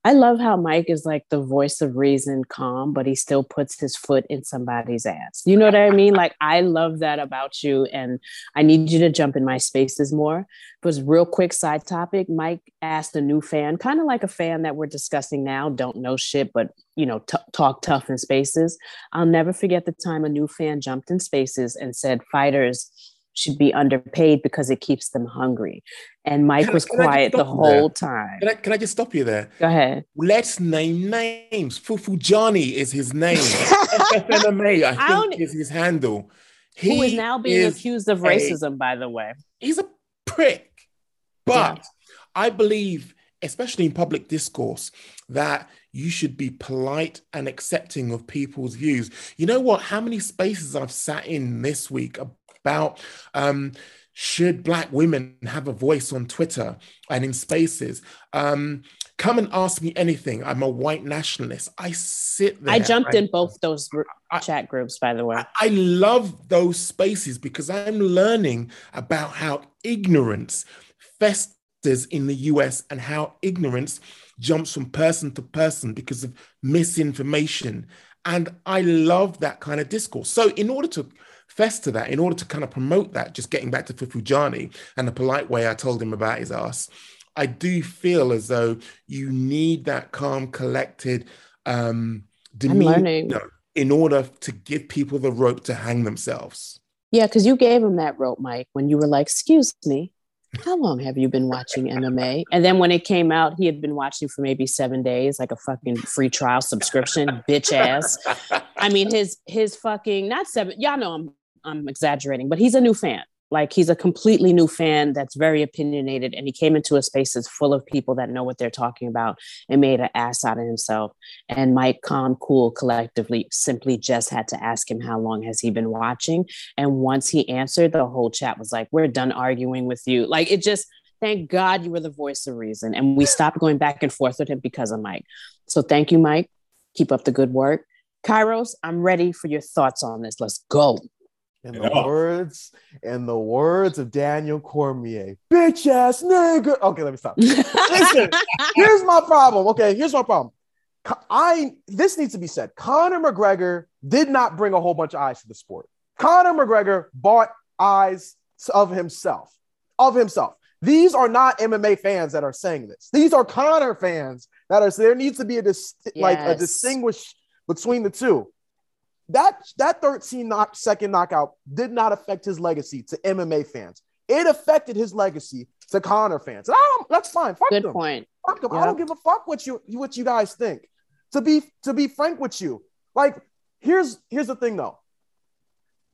I love how Mike is like the voice of reason, calm, but he still puts his foot in somebody's ass. You know what I mean? Like, I love that about you. And I need you to jump in my spaces more. Because, real quick side topic Mike asked a new fan, kind of like a fan that we're discussing now, don't know shit, but, you know, t- talk tough in spaces. I'll never forget the time a new fan jumped in spaces and said, Fighters, should be underpaid because it keeps them hungry. And Mike can was I, quiet the whole time. Can I, can I just stop you there? Go ahead. Let's name names. Fufu Johnny is his name. FFMMA, I think, is his handle. He Who is now being is accused of racism, a, by the way. He's a prick. But yeah. I believe, especially in public discourse, that you should be polite and accepting of people's views. You know what? How many spaces I've sat in this week about um, should black women have a voice on Twitter and in spaces? Um, come and ask me anything. I'm a white nationalist. I sit there. I jumped in both those gr- I, chat groups, by the way. I, I love those spaces because I'm learning about how ignorance festers in the US and how ignorance jumps from person to person because of misinformation. And I love that kind of discourse. So, in order to fester that, in order to kind of promote that, just getting back to Fufujani and the polite way I told him about his ass, I do feel as though you need that calm, collected um, demeanor in order to give people the rope to hang themselves. Yeah, because you gave him that rope, Mike, when you were like, "Excuse me, how long have you been watching MMA? And then when it came out, he had been watching for maybe seven days, like a fucking free trial subscription, bitch ass. I mean, his his fucking not seven. Y'all know I'm I'm exaggerating, but he's a new fan. Like he's a completely new fan that's very opinionated, and he came into a space that's full of people that know what they're talking about and made an ass out of himself. And Mike, calm, cool, collectively simply just had to ask him how long has he been watching. And once he answered, the whole chat was like, "We're done arguing with you." Like it just. Thank God you were the voice of reason. And we stopped going back and forth with him because of Mike. So thank you, Mike. Keep up the good work. Kairos, I'm ready for your thoughts on this. Let's go. In the words, in the words of Daniel Cormier, bitch ass nigga. Okay, let me stop. Listen, here's my problem. Okay, here's my problem. I this needs to be said. Conor McGregor did not bring a whole bunch of eyes to the sport. Conor McGregor bought eyes of himself, of himself. These are not MMA fans that are saying this. These are Conor fans that are. So there needs to be a dis- like a distinguish between the two. That that 13 knock, second knockout did not affect his legacy to MMA fans. It affected his legacy to Conor fans. And I don't, that's fine. Fuck Good them. point. Fuck them. I don't give a fuck what you what you guys think. To be to be frank with you, like here's here's the thing though.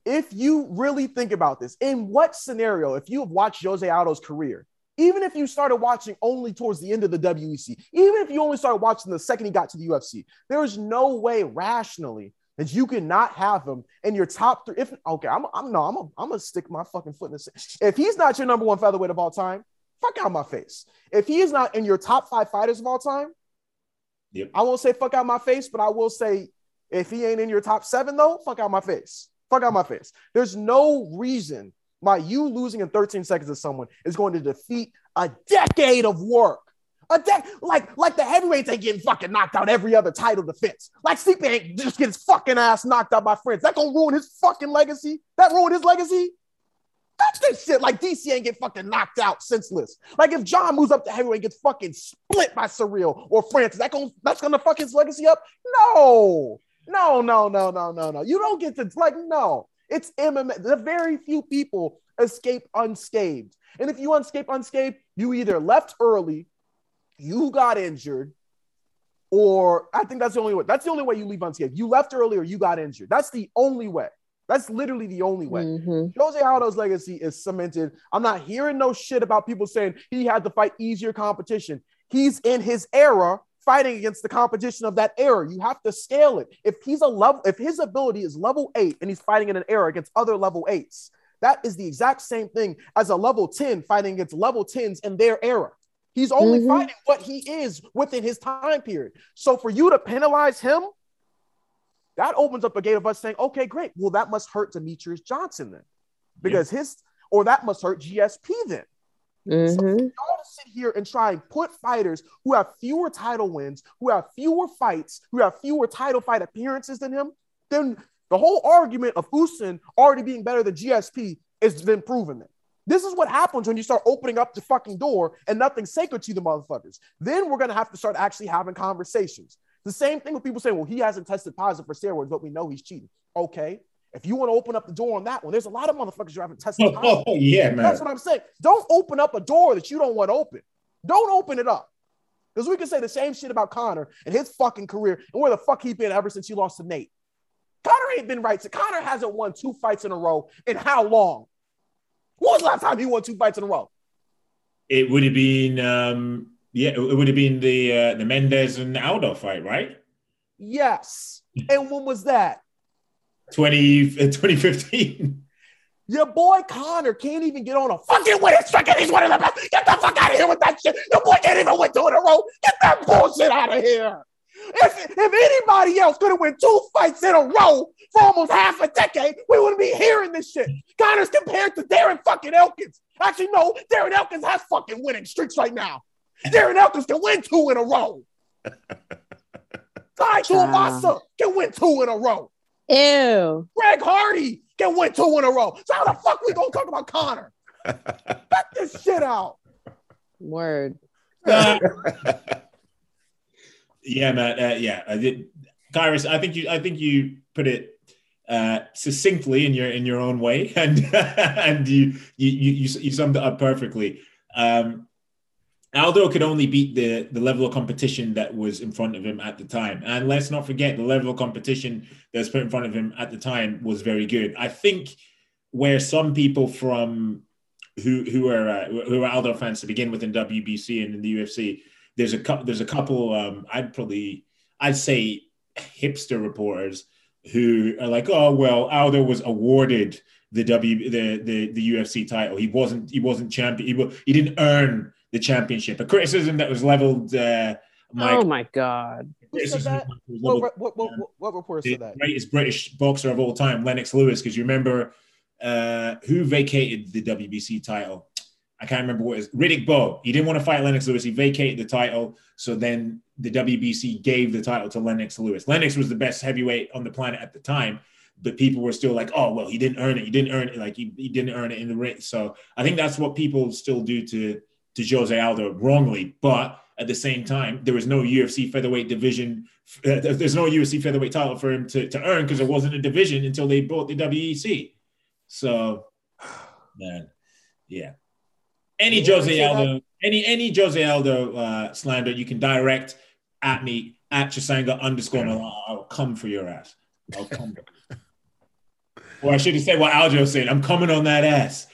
If you really think about this, in what scenario, if you have watched Jose Aldo's career, even if you started watching only towards the end of the WEC, even if you only started watching the second he got to the UFC, there is no way rationally that you cannot have him in your top three. If okay, I'm I'm no, I'm a, I'm gonna stick my fucking foot in this. If he's not your number one featherweight of all time, fuck out my face. If he is not in your top five fighters of all time, Yep. I won't say fuck out my face, but I will say if he ain't in your top seven though, fuck out my face. Fuck out my face. There's no reason why you losing in 13 seconds to someone is going to defeat a decade of work. A de- like like the heavyweights ain't getting fucking knocked out every other title defense. Like Stipe ain't just get his fucking ass knocked out by friends. That gonna ruin his fucking legacy. That ruined his legacy. That's this shit. Like DC ain't get fucking knocked out senseless. Like if John moves up to heavyweight gets fucking split by Surreal or Francis, that gonna that's gonna fuck his legacy up? No, no, no, no, no, no, no. You don't get to like no. It's MMA. The very few people escape unscathed. And if you escape unscathed, you either left early, you got injured, or I think that's the only way. That's the only way you leave unscathed. You left early or you got injured. That's the only way. That's literally the only way. Mhm. Jose Aldo's legacy is cemented. I'm not hearing no shit about people saying he had to fight easier competition. He's in his era fighting against the competition of that era. You have to scale it. If he's a level, if his ability is level eight and he's fighting in an era against other level eights, that is the exact same thing as a level 10 fighting against level 10s in their era. He's only Mhm. fighting what he is within his time period. So for you to penalize him, that opens up a gate of us saying, okay, great. Well, that must hurt Demetrious Johnson then. Because his or that must hurt GSP then. Mhm. Y'all to sit here and try and put fighters who have fewer title wins, who have fewer fights, who have fewer title fight appearances than him, then the whole argument of Usyk already being better than GSP is then proven then. This is what happens when you start opening up the fucking door and nothing's sacred to the motherfuckers. Then we're gonna have to start actually having conversations. The same thing with people saying, well, he hasn't tested positive for steroids, but we know he's cheating. Okay. If you want to open up the door on that one, there's a lot of motherfuckers who haven't tested positive. Oh, yeah, man. That's what I'm saying. Don't open up a door that you don't want open. Don't open it up. Because we can say the same shit about Conor and his fucking career and where the fuck he been ever since he lost to Nate. Conor ain't been right. So Conor hasn't won two fights in a row in how long? When was the last time he won two fights in a row? It would have been, um, yeah, it would have been the uh, the Mendez and Aldo fight, right? Yes. And when was that? 20, uh, 2015. Your boy Conor can't even get on a fucking winning streak, and he's one of the best. Get the fuck out of here with that shit. Your boy can't even win two in a row. Get that bullshit out of here. If, if anybody else could have won two fights in a row for almost half a decade, we wouldn't be hearing this shit. Conor's compared to Darren fucking Elkins. Actually, no, Darren Elkins has fucking winning streaks right now. Darren Elkins can win two in a row. Tai Tuivasa can win two in a row. Ew. Greg Hardy can win two in a row. So how the fuck we gonna talk about Conor? Cut this shit out. Word. Uh, yeah, man. Uh, yeah, I did. Kairos, I think you. I think you put it uh, succinctly in your in your own way, and and you you you you summed it up perfectly. Um, Aldo could only beat the the level of competition that was in front of him at the time, and let's not forget the level of competition that's put in front of him at the time was very good. I think where some people from who who are uh, who are Aldo fans to begin with in WEC and in the UFC, there's a couple there's a couple um, I'd probably I'd say hipster reporters who are like, oh well, Aldo was awarded the W the the, the UFC title. He wasn't he wasn't champion. He, wa- he didn't earn the championship. A criticism that was leveled. Uh, Mike, oh my god. Who said criticism that? was What, leveled what, what, what, what reporter the said that? greatest British boxer of all time, Lennox Lewis, because you remember uh, who vacated the WBC title. I can't remember what it is. Riddick Bowe. He didn't want to fight Lennox Lewis. He vacated the title. So then the WBC gave the title to Lennox Lewis. Lennox was the best heavyweight on the planet at the time, but people were still like, oh, well, he didn't earn it. He didn't earn it. Like he, he didn't earn it in the ring. So I think that's what people still do to, to Jose Aldo wrongly. But at the same time, there was no UFC featherweight division. Uh, there's no UFC featherweight title for him to, to earn because it wasn't a division until they bought the WEC. So, man, yeah. Any You wanna Jose? Aldo, any any Jose Aldo uh, slander, you can direct at me at Chisanga underscore. and I'll, I'll come for your ass. I'll come. or I should have said what Aljo said. I'm coming on that ass.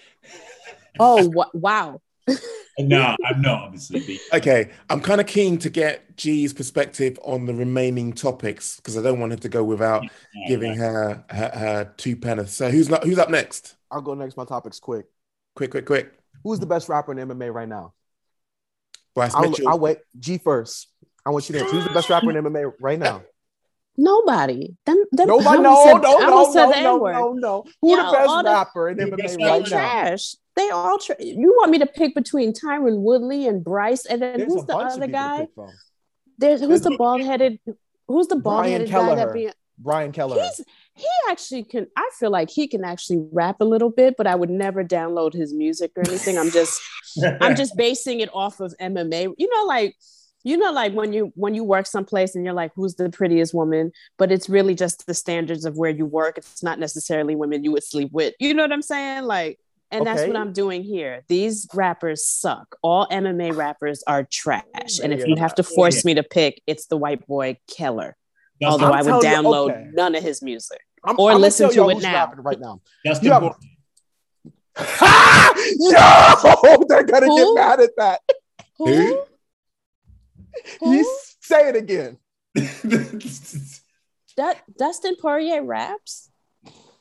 Oh wa- wow. No, I'm not obviously. Okay, I'm kind of keen to get G's perspective on the remaining topics because I don't want her to go without giving her her, her two pennies. So who's not who's up next? I'll go next. My topic's quick. Quick, quick, quick. Who's the best rapper in MMA right now? Bryce I'll, Mitchell. I'll wait. G first. I want you to answer. Who's the best rapper in MMA right now? Nobody. Them, them, Nobody. No, said- no, I no, said no, no, no, no. Who Yo, the best all the- rapper in Who the MMA best They right now? trash. They all tra- You want me to pick between Tyron Woodley and Bryce, and then There's who's a the bunch other guy? There's who's There's- the bald headed? Who's the bald headed guy that Kelleher. be? Brian Kelleher. He's he actually can. I feel like he can actually rap a little bit, but I would never download his music or anything. I'm just I'm just basing it off of MMA. You know, like you know, like when you when you work someplace and you're like, who's the prettiest woman? But it's really just the standards of where you work. It's not necessarily women you would sleep with. You know what I'm saying? Like, and that's what I'm doing here. These rappers suck. All MMA rappers are trash. Oh, and if you have to force me to pick, it's the white boy Kelleher. That's Although I would telling you, download okay. none of his music. I'm, or I'm listen to it now. right now. that's You the have- book. Yo, they're gonna Who? get mad at that. Who? Who? You say it again. That Dustin Poirier raps?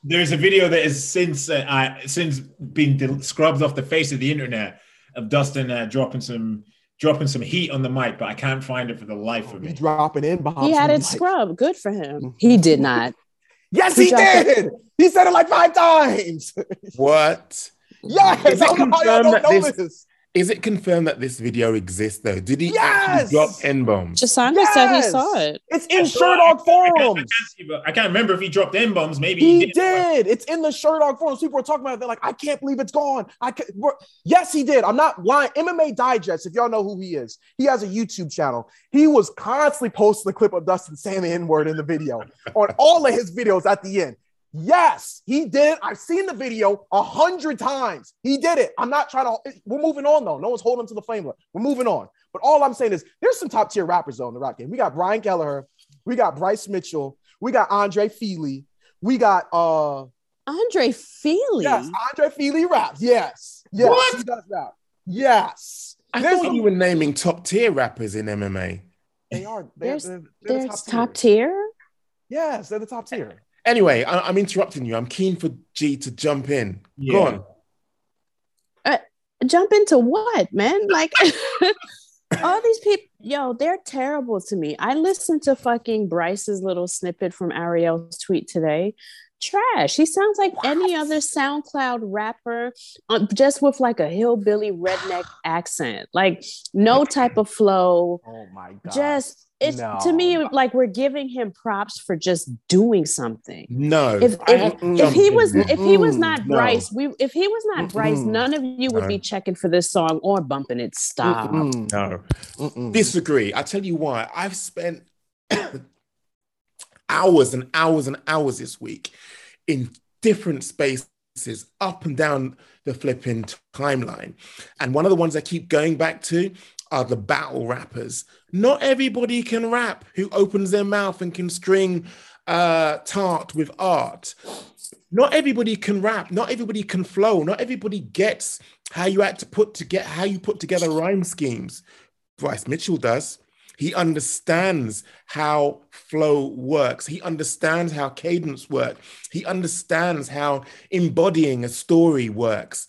There's a video that has since uh, I since been del- scrubbed off the face of the internet of Dustin uh, dropping some dropping some heat on the mic, but I can't find it for the life of He me. dropping in behind. He had it scrubbed. Good for him. Mhm. He did not. Yes, He he dropped it. did. He said it like five times. What? yes, Is it I don't know how y'all don't know this- this. Is it confirmed that this video exists though? Did he Yes! actually drop N bombs? Jasandra said he saw it. It's in I saw. Sherdog I can't- I forums. can't I can't remember if he dropped N bombs. Maybe he, He did. did. It's in the Sherdog forums. People are talking about it. They're like, I can't believe it's gone. I can we're- Yes, he did. I'm not lying. MMA Digest, if y'all know who he is, he has a YouTube channel. He was constantly posting the clip of Dustin saying the N-word in the video on all of his videos at the end. Yes, he did. I've seen the video a hundred times. He did it. I'm not trying to. We're moving on though. No one's holding to the flame. We're moving on. But all I'm saying is, there's some top tier rappers though in the rap game. We got Brian Kelleher, we got Bryce Mitchell, we got Andre Fili, we got uh Andre Fili. yes, Andre Fili raps. Yes, yes, What? he does rap. Yes, I There's- thought you were naming top tier rappers in MMA. they are. They're, There's- they're, they're the There's top tier. tier. Yes, they're the top tier. Anyway, I, I'm interrupting you. I'm keen for G to jump in. Go Yeah. on. Jump into what, man? Like all these people, yo, they're terrible to me. I listened to fucking Bryce's little snippet from Ariel's tweet today. Trash. He sounds like any other SoundCloud rapper, um, just with like a hillbilly redneck accent. Like no type of flow. Oh my god. Just it's No. to me like we're giving him props for just doing something. No. If if, if if he was if he was not no. Bryce, we if he was not Bryce, Mm-mm. none of you would be checking for this song or bumping it. Stop. Mm-mm. no. Mm-mm. Disagree. I tell you why. I've spent hours and hours and hours this week in different spaces up and down the flipping timeline. And one of the ones I keep going back to are the battle rappers. Not everybody can rap who opens their mouth and can string uh, tart with art. not everybody can rap. Not everybody can flow. Not everybody gets how you had to put to get how you put together rhyme schemes. Bryce Mitchell does. He understands how flow works. He understands how cadence works. He understands how embodying a story works.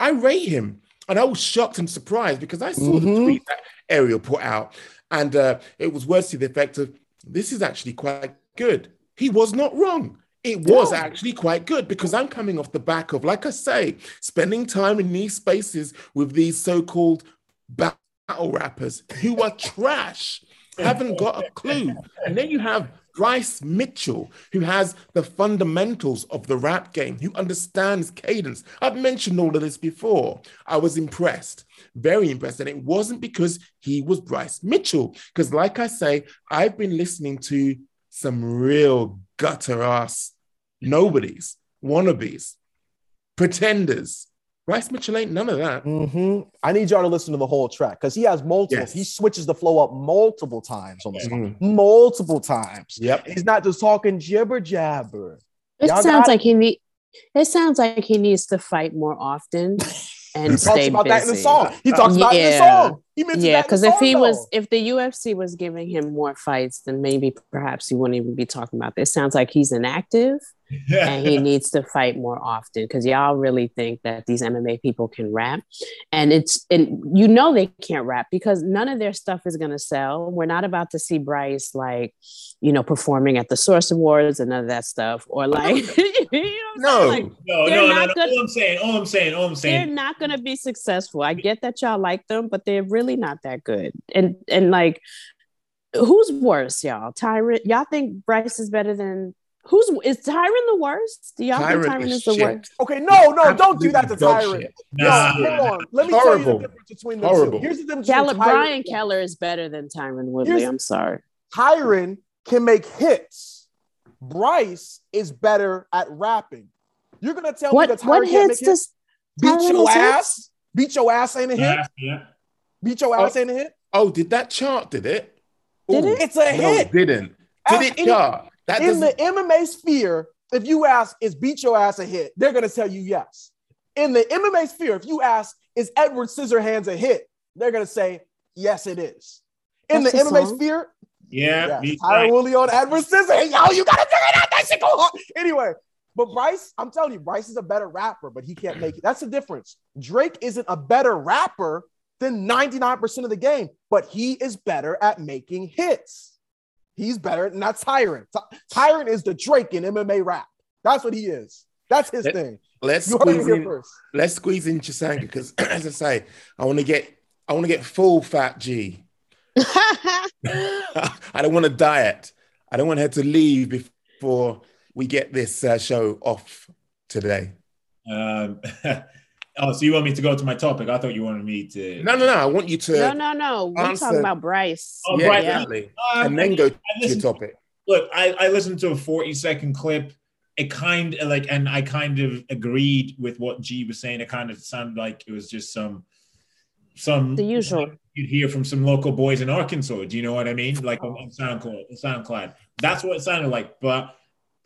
I rate him. And I was shocked and surprised because I saw the Mhm. tweet that Ariel put out. And uh, it was words to the effect of, this is actually quite good. He was not wrong. It was No. actually quite good because I'm coming off the back of, like I say, spending time in these spaces with these so called battle rappers who are trash, haven't got a clue. And then you have Bryce Mitchell, who has the fundamentals of the rap game, who understands cadence. I've mentioned all of this before. I was impressed, very impressed. And it wasn't because he was Bryce Mitchell, because, like I say, I've been listening to some real gutter ass nobodies, wannabes, pretenders. Bryce Mitchell ain't none of that. hmm I need y'all to listen to the whole track because he has multiple. Yes. He switches the flow up multiple times on the song, Mhm. multiple times. Yep. He's not just talking jibber jabber. It Y'all sounds got it? like he need. It sounds like he needs to fight more often and He talks about busy. that in the song. He talks about it in the song. He mentions Yeah, that because if song, he was, if the UFC was giving him more fights, then maybe perhaps he wouldn't even be talking about this. Sounds like he's inactive and he needs to fight more often because y'all really think that these MMA people can rap, and it's and you know they can't rap because none of their stuff is gonna sell. We're not about to see Bryce like, you know, performing at the Source Awards and none of that stuff, or like, you know what I'm saying? No. Like, no, no, no, not no. good- All I'm saying, all I'm saying, all I'm saying. they're not going to be successful. I get that y'all like them, but they're really not that good. And and like, who's worse, y'all? Tyrant, Y'all think Bryce is better than? Who's is Tyron the worst? Do y'all Tyron think Tyron is is, the shit. worst? okay, no, no, don't do that to Absolutely Tyron. shit. No, Nah. hold on. Let me tell you the difference between the Horrible. two. Here's the difference Kelleher, between Brian Kelleher is better than Tyron Woodley. Here's- I'm sorry. Tyron can make hits. Bryce is better at rapping. You're gonna tell me that Tyron what can't hits make hits? does Beat Tyron your has ass. Beat your ass ain't a hit. Yeah, yeah. Beat your ass oh. ain't a hit. Oh, did that chart? Did it? Did Ooh, it? It's a No, hit. it didn't. Did Ask it any- chart? That in the doesn't. MMA sphere, if you ask, is beat your ass a hit? They're gonna tell you yes. In the MMA sphere, if you ask, is Edward Scissorhands a hit? They're gonna say yes, it is. In That's the MMA song? sphere, Yeah, yes. he's Tyron right. Woodley on Edward Scissorhands. Yo, you gotta figure it out. That shit go hard. Anyway, but Bryce, I'm telling you, Bryce is a better rapper, but he can't make it. That's the difference. Drake isn't a better rapper than 99% of the game, but he is better at making hits. He's better, and that's Tyrant. Tyrant is the Drake in MMA rap. That's what he is. That's his Let- thing. Let's You squeeze in. first. Let's squeeze in Chisanga because, as I say, I want to get. I want to get full fat G. I don't want to diet. I don't want her to leave before we get this uh, show off today. Um, oh, so you want me to go to my topic? I thought you wanted me to. No, no, no. I want you to. no, no, no. We're Answer- talking about Bryce. Oh, yeah, Bryce. exactly. Um, And then go to your listened- topic. look, I, I listened to a 40 second clip. It kind of like, and I kind of agreed with what G was saying. It kind of sounded like it was just some, some The usual. you'd hear from some local boys in Arkansas. Do you know what I mean? Like on, on SoundCloud, SoundCloud. That's what it sounded like. But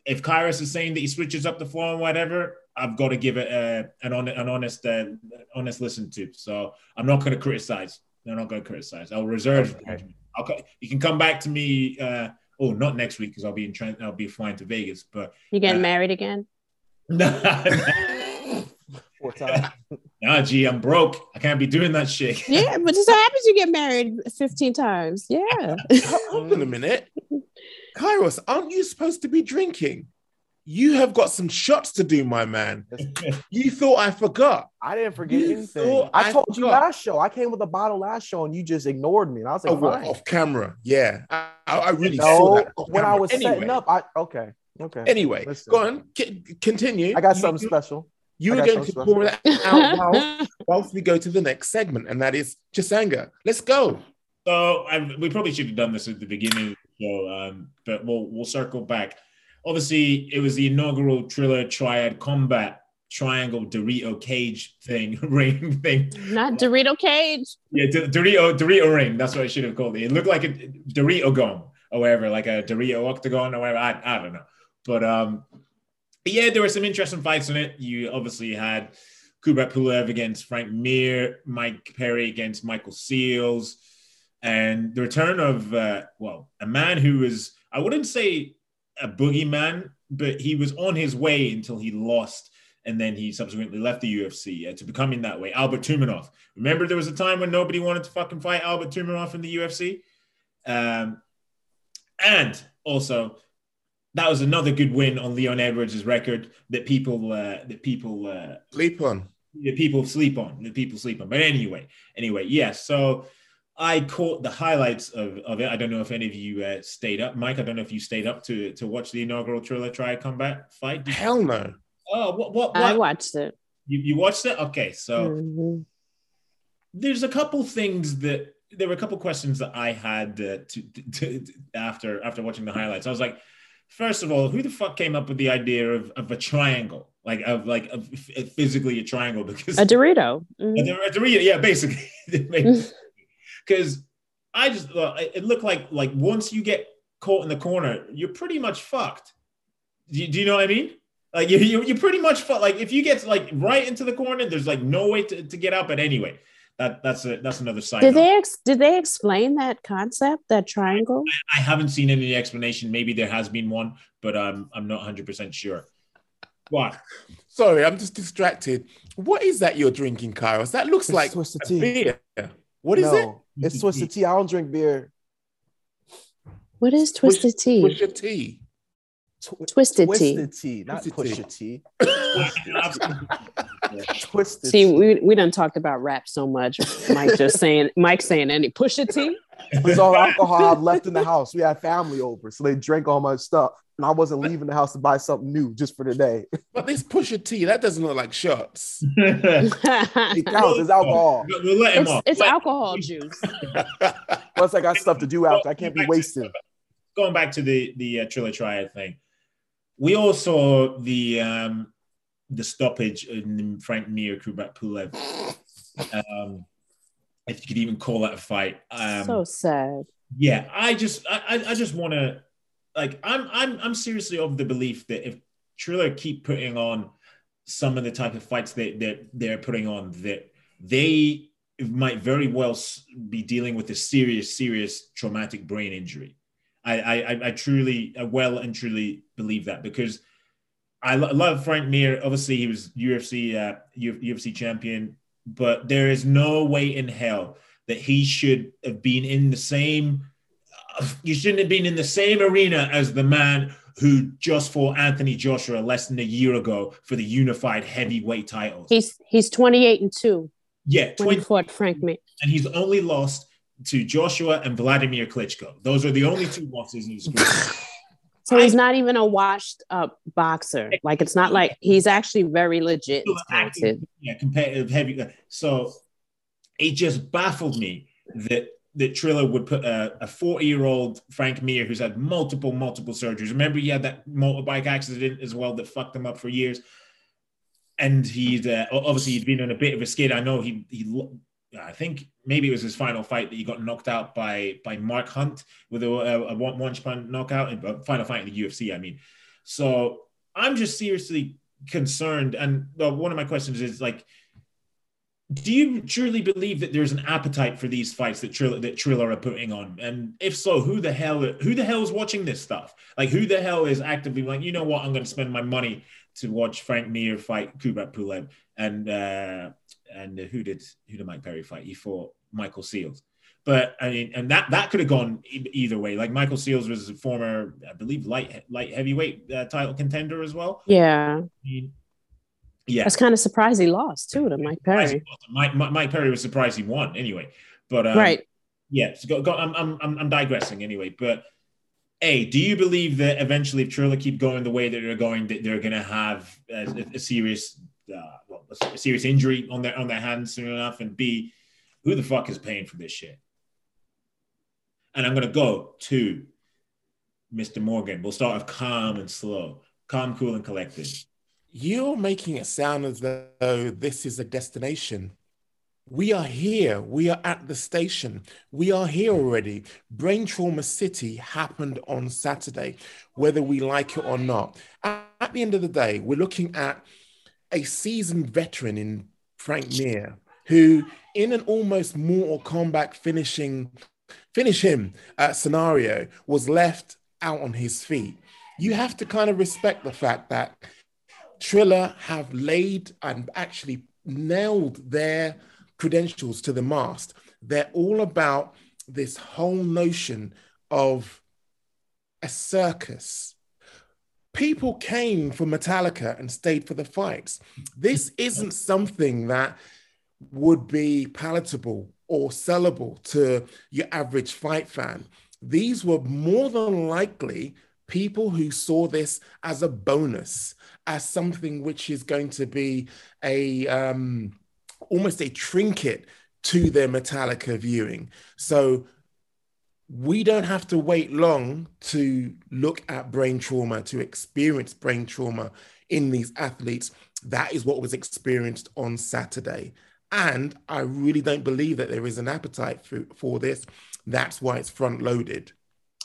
if Kairos is saying that he switches up the flow and whatever, I've got to give it a, an, on, an honest, uh, honest listen to. So I'm not going to criticize. I'm not going to criticize. I'll reserve. Okay. judgment. Okay, you can come back to me. Uh, oh, not next week because I'll be in Trent. I'll be flying to Vegas. But You getting Uh, married again? nah, Four times. nah, gee, I'm broke. I can't be doing that shit. Yeah, but just so happens you get married 15 times. Yeah. Hold on a minute. Kairos, aren't you supposed to be drinking? You have got some shots to do, my man. You thought I forgot. I didn't forget You anything. I I told you last show. I came with a bottle last show and you just ignored me. And I was like, Oh, what? Off camera. Yeah. I, I- I really saw No, that. off when I was anyway, setting up, I okay, okay. Anyway, Listen. go on. C- continue. I got You- something you- special. You I were going to pour that out whilst, whilst we go to the next segment, and that is Chisanga. Let's go. So I, we probably should have done this at the beginning of the show, um, but we'll we'll circle back. Obviously, it was the inaugural Triller Triad Combat Triangle Dorito Cage thing, ring thing. Not Dorito Cage. Yeah, D- Dorito Dorito ring. That's what I should have called it. It looked like a Dorito gum or whatever, like a Dorito octagon or whatever. I, I don't know, but um, yeah, there were some interesting fights in it. You obviously had Kubrat Pulev against Frank Mir, Mike Perry against Michael Seals, and the return of uh, well, a man who was I wouldn't say a boogeyman, but he was on his way until he lost, and then he subsequently left the UFC uh, to becoming that way. Albert Tumenov. Remember, there was a time when nobody wanted to fucking fight Albert Tumenov in the UFC, um, and also that was another good win on Leon Edwards' record that people uh, that people uh, Sleep on. that people sleep on that people sleep on. But anyway, anyway, yes. So I caught the highlights of, of it. I don't know if any of you uh, stayed up, Mike. I don't know if you stayed up to to watch the inaugural Triller Try Combat fight. Did Hell no. oh, what what, I watched it. You, you watched it? Okay, so Mhm. there's a couple things that there were a couple questions that I had uh, to, to, to after after watching the highlights. I was like, first of all, who the fuck came up with the idea of, of a triangle, like of like of physically a triangle? Because A Dorito. a Mhm. Dor- a Dorito, yeah, basically, because I just it it looked like like once you get caught in the corner, you're pretty much fucked. Do you, do you know what I mean? Like you, you, you're pretty much fucked. Like if you get like right into the corner, there's like no way to, to get out. But anyway, that that's a that's another side. Did note. they ex- did they explain that concept, that triangle? I haven't seen any explanation. Maybe there has been one, but um, I'm not 100 percent sure. What? Sorry, I'm just distracted. What is that you're drinking, Kairos? That looks It's like twisted a tea. beer. What is no, it? It's twisted tea. I don't drink beer. What is twisted tea? Push your tea. Tw- Twisted tea. Twisted tea, not Twisted push tea. Absolutely. Twisted See, tea. we we done talked about rap so much. Mike just saying, Mike saying any push a tea. It was all alcohol left in the house. We had family over, so they drank all my stuff, and I wasn't leaving the house to buy something new just for the day. But this push your tea, that doesn't look like shots. It counts. It's alcohol. We'll we'll let him it's it's Let- alcohol juice. Plus, I got stuff to do after. I can't be wasted. Going back to the the uh, Triller Triad thing, we all saw the um, the stoppage in Frank Mir Kubrat Pulev. Um, if you could even call that a fight. Um, so sad. yeah i just i i, I just want to like i'm i'm i'm seriously of the belief that if triller keep putting on some of the type of fights that that they're putting on that they might very well be dealing with a serious serious traumatic brain injury i i I- truly I well and truly believe that because I lo- love Frank Mir. Obviously, he was UFC uh, UFC champion, but there is no way in hell that he should have been in the same. You shouldn't have been in the same arena as the man who just fought Anthony Joshua less than a year ago for the unified heavyweight titles. He's he's 28 and 2 yeah, when he 20, fought Frank Mir. and he's only lost to Joshua and Vladimir Klitschko. Those are the only two losses in his career. So he's not even a washed up boxer. Like it's not like he's actually very legit talented. yeah, competitive heavy. So it just baffled me that that Triller would put a 40 year old Frank Mir who's had multiple, multiple surgeries. Remember, he had that motorbike accident as well that fucked him up for years. And he'd uh, obviously he'd been on a bit of a skid. I know he he. I think maybe it was his final fight that he got knocked out by by Mark Hunt with a, a, one punch knockout. uh, Final fight in the UFC. I mean, so I'm just seriously concerned. And one of my questions is like, do you truly believe that there's an appetite for these fights that Triller that Triller are putting on? And if so, who the hell who the hell is watching this stuff? Like, who the hell is actively like, you know what, I'm going to spend my money to watch Frank Mir fight Kubrat Pulev and uh, and who did who did Mike Perry fight? He fought Michael Seals. But I mean, and that that could have gone either way. Like Michael Seals was a former, I believe, light light heavyweight uh, title contender as well. Yeah. I mean, yeah, That's kind of surprised he lost too to Mike Perry. Mike, Mike, Mike Perry was surprised he won anyway. But um, right. yeah, so go, go, I'm, I'm, I'm, digressing anyway. But a, do you believe that eventually, if Triller keep going the way that they're going, that they're going to have a, a serious, uh, well, a serious injury on their on their hands soon enough? And B, who the fuck is paying for this shit? And I'm going to go to Mr. Morgan. We'll start with calm and slow, calm, cool, and collected. You're making it sound as though this is a destination. We are here. We are at the station. We are here already. Brain Trauma City happened on Saturday, whether we like it or not. At the end of the day, we're looking at a seasoned veteran in Frank Mir, who, in an almost Mortal Kombat finishing finish him uh, scenario, was left out on his feet. You have to kind of respect the fact that Triller have laid and actually nailed their credentials to the mast. They're all about this whole notion of a circus. People came for Metallica and stayed for the fights. This isn't something that would be palatable or sellable to your average fight fan. These were more than likely people who saw this as a bonus, as something which is going to be a um, almost a trinket to their Metallica viewing. So we don't have to wait long to look at brain trauma, to experience brain trauma in these athletes. That is what was experienced on Saturday. And I really don't believe that there is an appetite for, for this. That's why it's front loaded.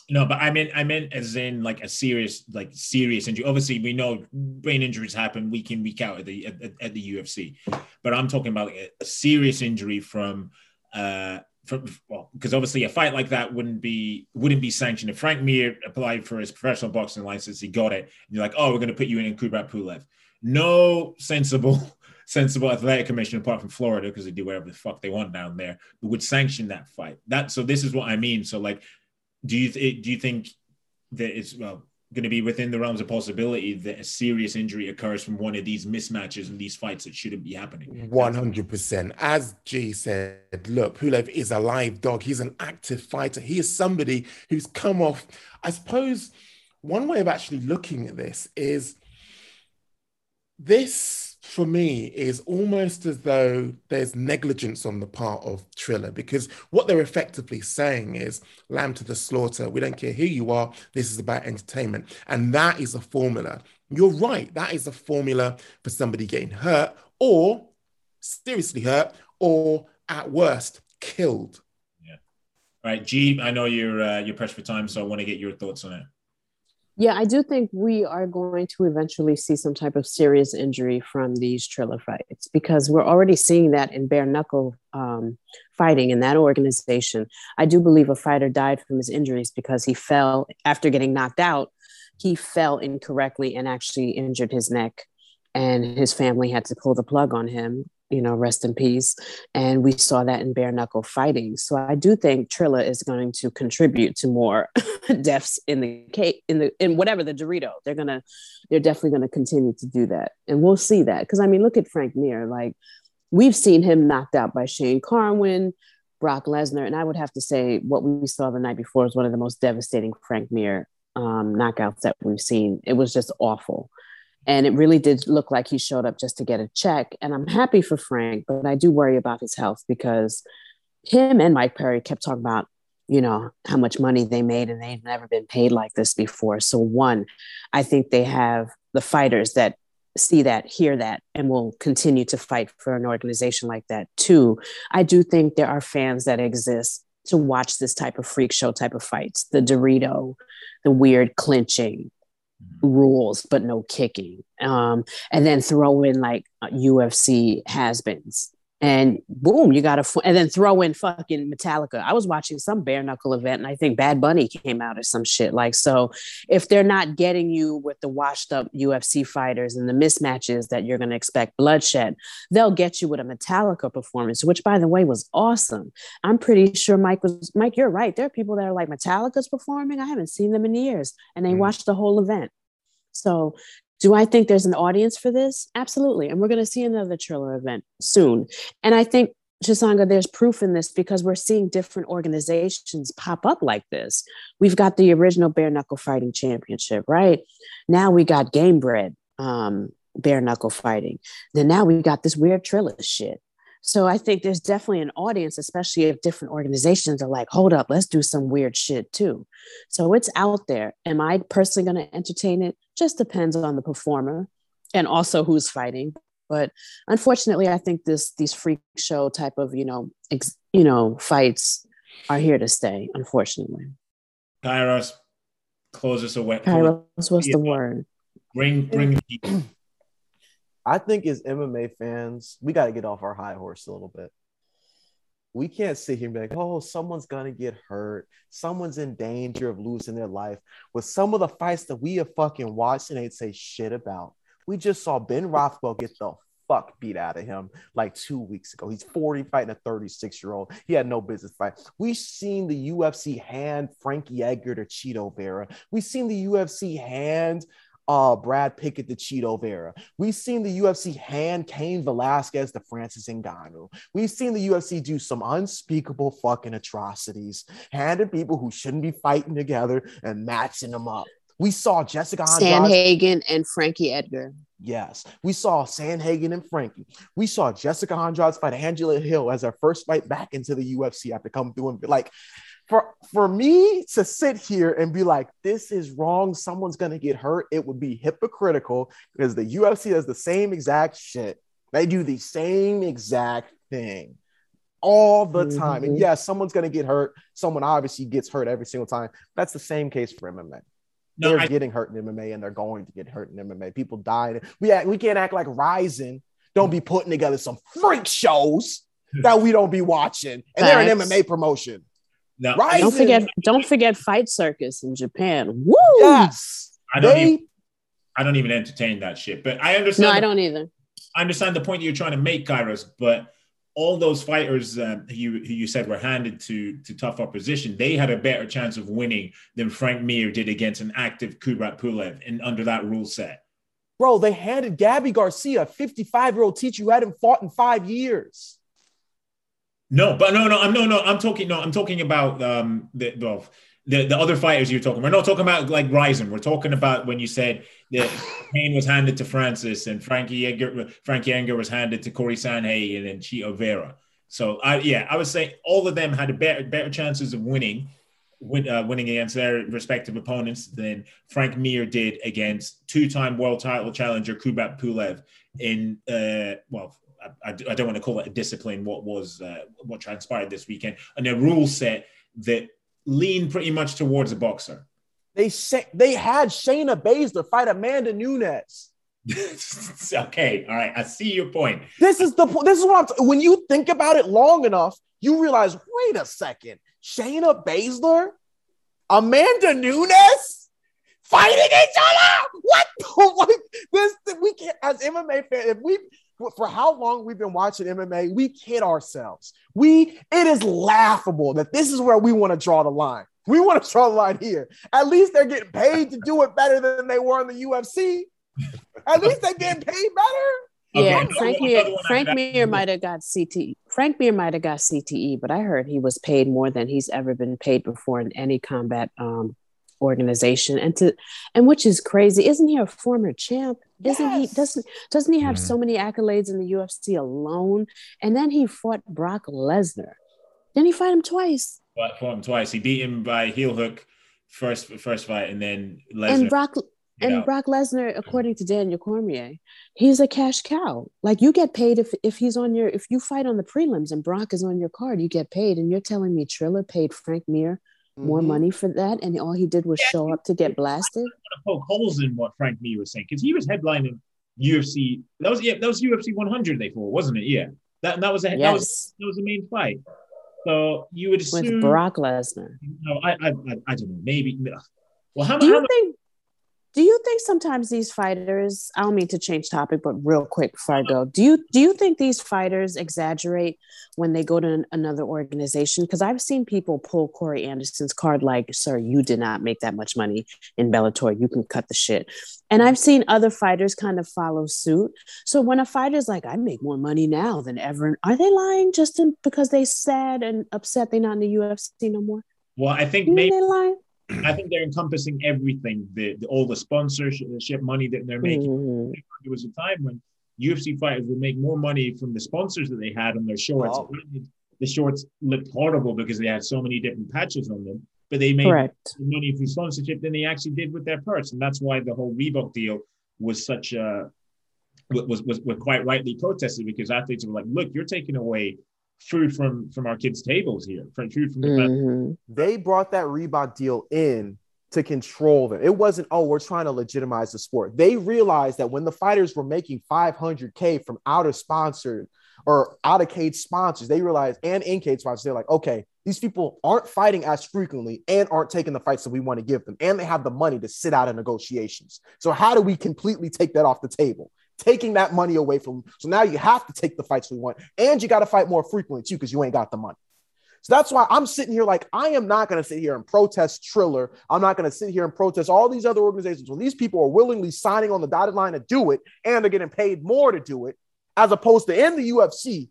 No, but I meant I meant as in like a serious like serious injury. Obviously, we know brain injuries happen week in week out at the at, at the UFC, but I'm talking about like a, a serious injury from uh from well because obviously a fight like that wouldn't be wouldn't be sanctioned. If Frank Mir applied for his professional boxing license, he got it. And you're like, oh, we're going to put you in in Kubrat Pulev. No sensible sensible athletic commission apart from Florida because they do whatever the fuck they want down there, would sanction that fight. That so this is what I mean. So like do you th- do you think that it's well going to be within the realms of possibility that a serious injury occurs from one of these mismatches and these fights that shouldn't be happening? One hundred percent. As G said, look, Pulev is a live dog. He's an active fighter. He is somebody who's come off. I suppose one way of actually looking at this is this for me is almost as though there's negligence on the part of Triller because what they're effectively saying is lamb to the slaughter. We don't care who you are. This is about entertainment. And that is a formula. You're right. That is a formula for somebody getting hurt or seriously hurt or at worst killed. Yeah. All right. G, I know you're, uh, you're pressed for time, so I want to get your thoughts on it. Yeah, I do think we are going to eventually see some type of serious injury from these Triller fights because we're already seeing that in bare knuckle um, fighting in that organization. I do believe a fighter died from his injuries because he fell after getting knocked out. He fell incorrectly and actually injured his neck, and his family had to pull the plug on him you know, rest in peace. And we saw that in bare knuckle fighting. So I do think Triller is going to contribute to more deaths in the cake in the in whatever the Dorito. They're gonna they're definitely gonna continue to do that. And we'll see that. Because I mean, look at Frank Mir. Like we've seen him knocked out by Shane Carwin, Brock Lesnar. And I would have to say what we saw the night before was one of the most devastating Frank Mir um, knockouts that we've seen. It was just awful. And it really did look like he showed up just to get a check. And I'm happy for Frank, but I do worry about his health because him and Mike Perry kept talking about, you know, how much money they made and they've never been paid like this before. So, one, I think they have the fighters that see that, hear that, and will continue to fight for an organization like that. Two, I do think there are fans that exist to watch this type of freak show type of fights the Dorito, the weird clinching, rules but no kicking. Um, and then throw in like ufc has-beens and boom you got to and then throw in fucking metallica. I was watching some bare knuckle event and i think bad bunny came out or some shit. Like so if they're not getting you with the washed up ufc fighters and the mismatches that you're going to expect bloodshed they'll get you with a metallica performance which by the way was awesome. I'm pretty sure mike was mike you're right. There are people that are like metallica's performing? I haven't seen them in years and they mm. watched the whole event. So do I think there's an audience for this? Absolutely. And we're going to see another Triller event soon. And I think, Chisanga, there's proof in this because we're seeing different organizations pop up like this. We've got the original Bare Knuckle Fighting Championship, right? Now we got Gamebred um, Bare Knuckle Fighting. Then now we got this weird Triller shit. So I think there's definitely an audience, especially if different organizations are like, hold up, let's do some weird shit too. So it's out there. Am I personally going to entertain it? Just depends on the performer and also who's fighting. But unfortunately, I think this these freak show type of you know ex, you know fights are here to stay. Unfortunately, Kairos, close us away. Kairos, what's the word? Bring bring. I think as MMA fans, we got to get off our high horse a little bit. We can't sit here and be like, oh, someone's gonna get hurt, someone's in danger of losing their life. With some of the fights that we have fucking watched and ain't say shit about. We just saw Ben Rothwell get the fuck beat out of him like two weeks ago. He's 40 fighting a 36 year old. He had no business fight. We've seen the UFC hand Frankie Edgar to Chito Vera. We've seen the UFC hand uh, Brad Pickett to Chito Vera. We've seen the UFC hand Cain Velasquez to Francis Ngannou. We've seen the UFC do some unspeakable fucking atrocities, handing people who shouldn't be fighting together and matching them up. We saw Jessica Andrade. Sandhagen and Frankie Edgar. Yes, we saw Sandhagen and Frankie. We saw Jessica Andrade fight Angela Hill as her first fight back into the UFC after coming through and be like, for for me to sit here and be like, this is wrong, someone's gonna get hurt, it would be hypocritical because the UFC does the same exact shit. They do the same exact thing all the time. And mm-hmm. yes, someone's gonna get hurt. Someone obviously gets hurt every single time. That's the same case for MMA No, they're I, getting hurt in MMA and they're going to get hurt in MMA. People die. We act, we can't act like Rizin don't be putting together some freak shows that we don't be watching, and they're an MMA promotion. No, Right. Don't forget, don't forget Fight Circus in Japan. Woo! Yes, I don't they. even I don't even entertain that shit. But I understand. No, I don't either. I understand the point you're trying to make, Kairos, but all those fighters um, you, who you said were handed to to tough opposition, they had a better chance of winning than Frank Mir did against an active Kubrat Pulev in, under that rule set. Bro, they handed Gabby Garcia, a 55 year old teacher who hadn't fought in five years. No, but no, no, I'm no, no, I'm talking, no, I'm talking about um the well, the, the other fighters you're talking. We're not talking about like Rizin. We're talking about when you said that Cain was handed to Francis and Frankie Edgar, Frankie Edgar was handed to Cory Sandhagen and then Chito Vera. So I yeah, I would say all of them had a better better chances of winning, win, uh, winning against their respective opponents than Frank Mir did against two-time world title challenger Kubrat Pulev in uh well. I, I don't want to call it a discipline. What was uh, what transpired this weekend, and a rule set that leaned pretty much towards a boxer. They say, they had Shayna Baszler fight Amanda Nunes. okay, all right, I see your point. This is the this is what I'm when you think about it long enough, you realize, wait a second, Shayna Baszler, Amanda Nunes fighting each other. What? like this we can't as MMA fans, if we for how long we've been watching MMA, we kid ourselves. We it is laughable that this is where we want to draw the line. We want to draw the line here. At least they're getting paid to do it better than they were in the UFC. At least they're getting paid better. Okay, Yeah, another Frank one- Mir, another one I Frank Mir might have got CTE. Frank Mir might have got CTE, but I heard he was paid more than he's ever been paid before in any combat um, organization, and to and which is crazy. Isn't he a former champ? Isn't he? Doesn't doesn't he have Mhm. so many accolades in the UFC alone? And then he fought Brock Lesnar. Didn't he fight him twice? But fought him twice. He beat him by heel hook first first fight, and then Lesnar. and Brock and Yeah. Brock Lesnar, according to Daniel Cormier, he's a cash cow. Like you get paid if if he's on your if you fight on the prelims and Brock is on your card, you get paid. And you're telling me Triller paid Frank Mir more Mhm. money for that, and all he did was show up to get blasted. to poke holes in what Frank Mir was saying because he was headlining UFC. That was yeah, that was UFC 100 they fought, wasn't it? Yeah, that that was a, that was Yes, that was the main fight. So you would assume. with Brock Lesnar. No, I, I, I, I don't know. Maybe. Well, how, Do how you think? Do you think sometimes these fighters? I don't mean to change topic, but real quick before I go, do you do you think these fighters exaggerate when they go to an- another organization? Because I've seen people pull Corey Anderson's card, like, "Sir, you did not make that much money in Bellator. You can cut the shit." And I've seen other fighters kind of follow suit. So when a fighter's like, "I make more money now than ever," are they lying just in, because they sad and upset they're not in the UFC no more? well, I think maybe they lying? I think they're encompassing everything. The, the all the sponsorship money that they're making. Mhm. There was a time when UFC fighters would make more money from the sponsors that they had on their shorts. Oh. The shorts looked horrible because they had so many different patches on them, but they made Correct. money from sponsorship than they actually did with their purse, and that's why the whole Reebok deal was such a was was were quite rightly protested because athletes were like, "Look, you're taking away food from from our kids' tables here, from food from the Mhm. they brought that Reebok deal in to control them. It wasn't, oh, we're trying to legitimize the sport. They realized that when the fighters were making 500K from out of sponsored or out of cage sponsors, they realized, and in cage sponsors, they're like, okay, these people aren't fighting as frequently and aren't taking the fights that we want to give them. And they have the money to sit out of negotiations. So, how do we completely take that off the table? Taking that money away from so now you have to take the fights we want, and you got to fight more frequently too because you ain't got the money. So that's why I'm sitting here like I am not going to sit here and protest Triller. I'm not going to sit here and protest all these other organizations when these people are willingly signing on the dotted line to do it and they're getting paid more to do it, as opposed to in the UFC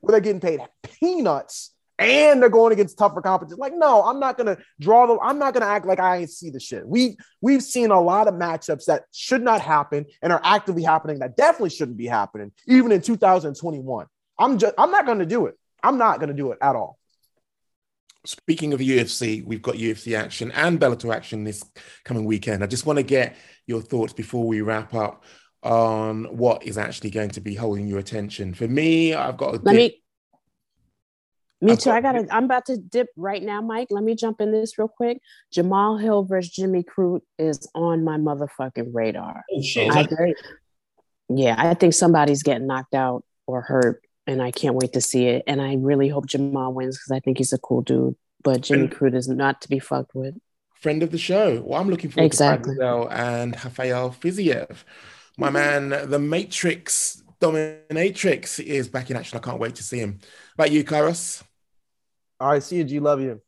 where they're getting paid peanuts and they're going against tougher competition. Like, no, I'm not gonna draw the. I'm not gonna act like I ain't see the shit. We we've seen a lot of matchups that should not happen and are actively happening that definitely shouldn't be happening, even in 2021. I'm just. I'm not gonna do it. I'm not gonna do it at all. Speaking of UFC, we've got UFC action and Bellator action this coming weekend. I just want to get your thoughts before we wrap up on what is actually going to be holding your attention. For me, I've got a Let me. Me I've too. I got- gotta. I'm about to dip right now, Mike. Let me jump in this real quick. Jamahal Hill versus Jimmy Crute is on my motherfucking radar. Oh shit! I yeah, I think somebody's getting knocked out or hurt, and I can't wait to see it. And I really hope Jamal wins because I think he's a cool dude. But Jimmy Crute is not to be fucked with. friend of the show. Well, I'm looking forward Exactly. to Fadzel and Rafael Fiziev. My man, the Matrix Dominatrix is back in action. I can't wait to see him. About you, Kairos? All right, see you. G, love you.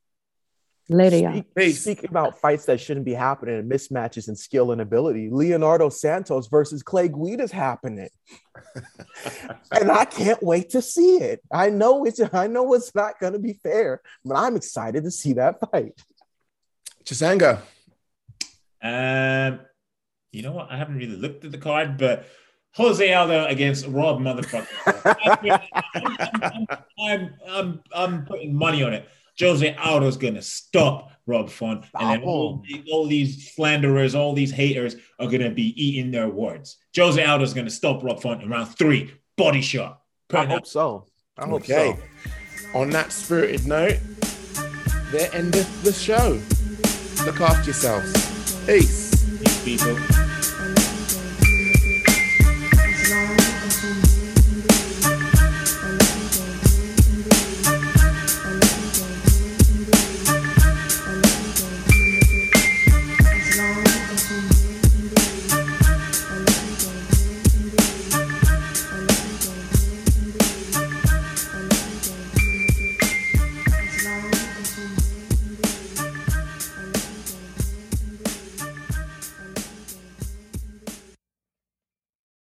Later, y'all. Speak, speaking about fights that shouldn't be happening and mismatches in skill and ability, Leonardo Santos versus Clay Guida is happening, and I can't wait to see it. I know it's I know it's not going to be fair, but I'm excited to see that fight. Chisanga. Um, you know what? I haven't really looked at the card, but Jose Aldo against Rob motherfucker. I'm, I'm, I'm, I'm putting money on it. Jose Aldo's gonna stop Rob Font, and then all, all these slanderers, all these haters are gonna be eating their words. Jose Aldo's gonna stop Rob Font in round three. Body shot. I Putting hope so. I hope Okay. so. On that spirited note, there endeth the show. Look after yourselves. Peace. these people.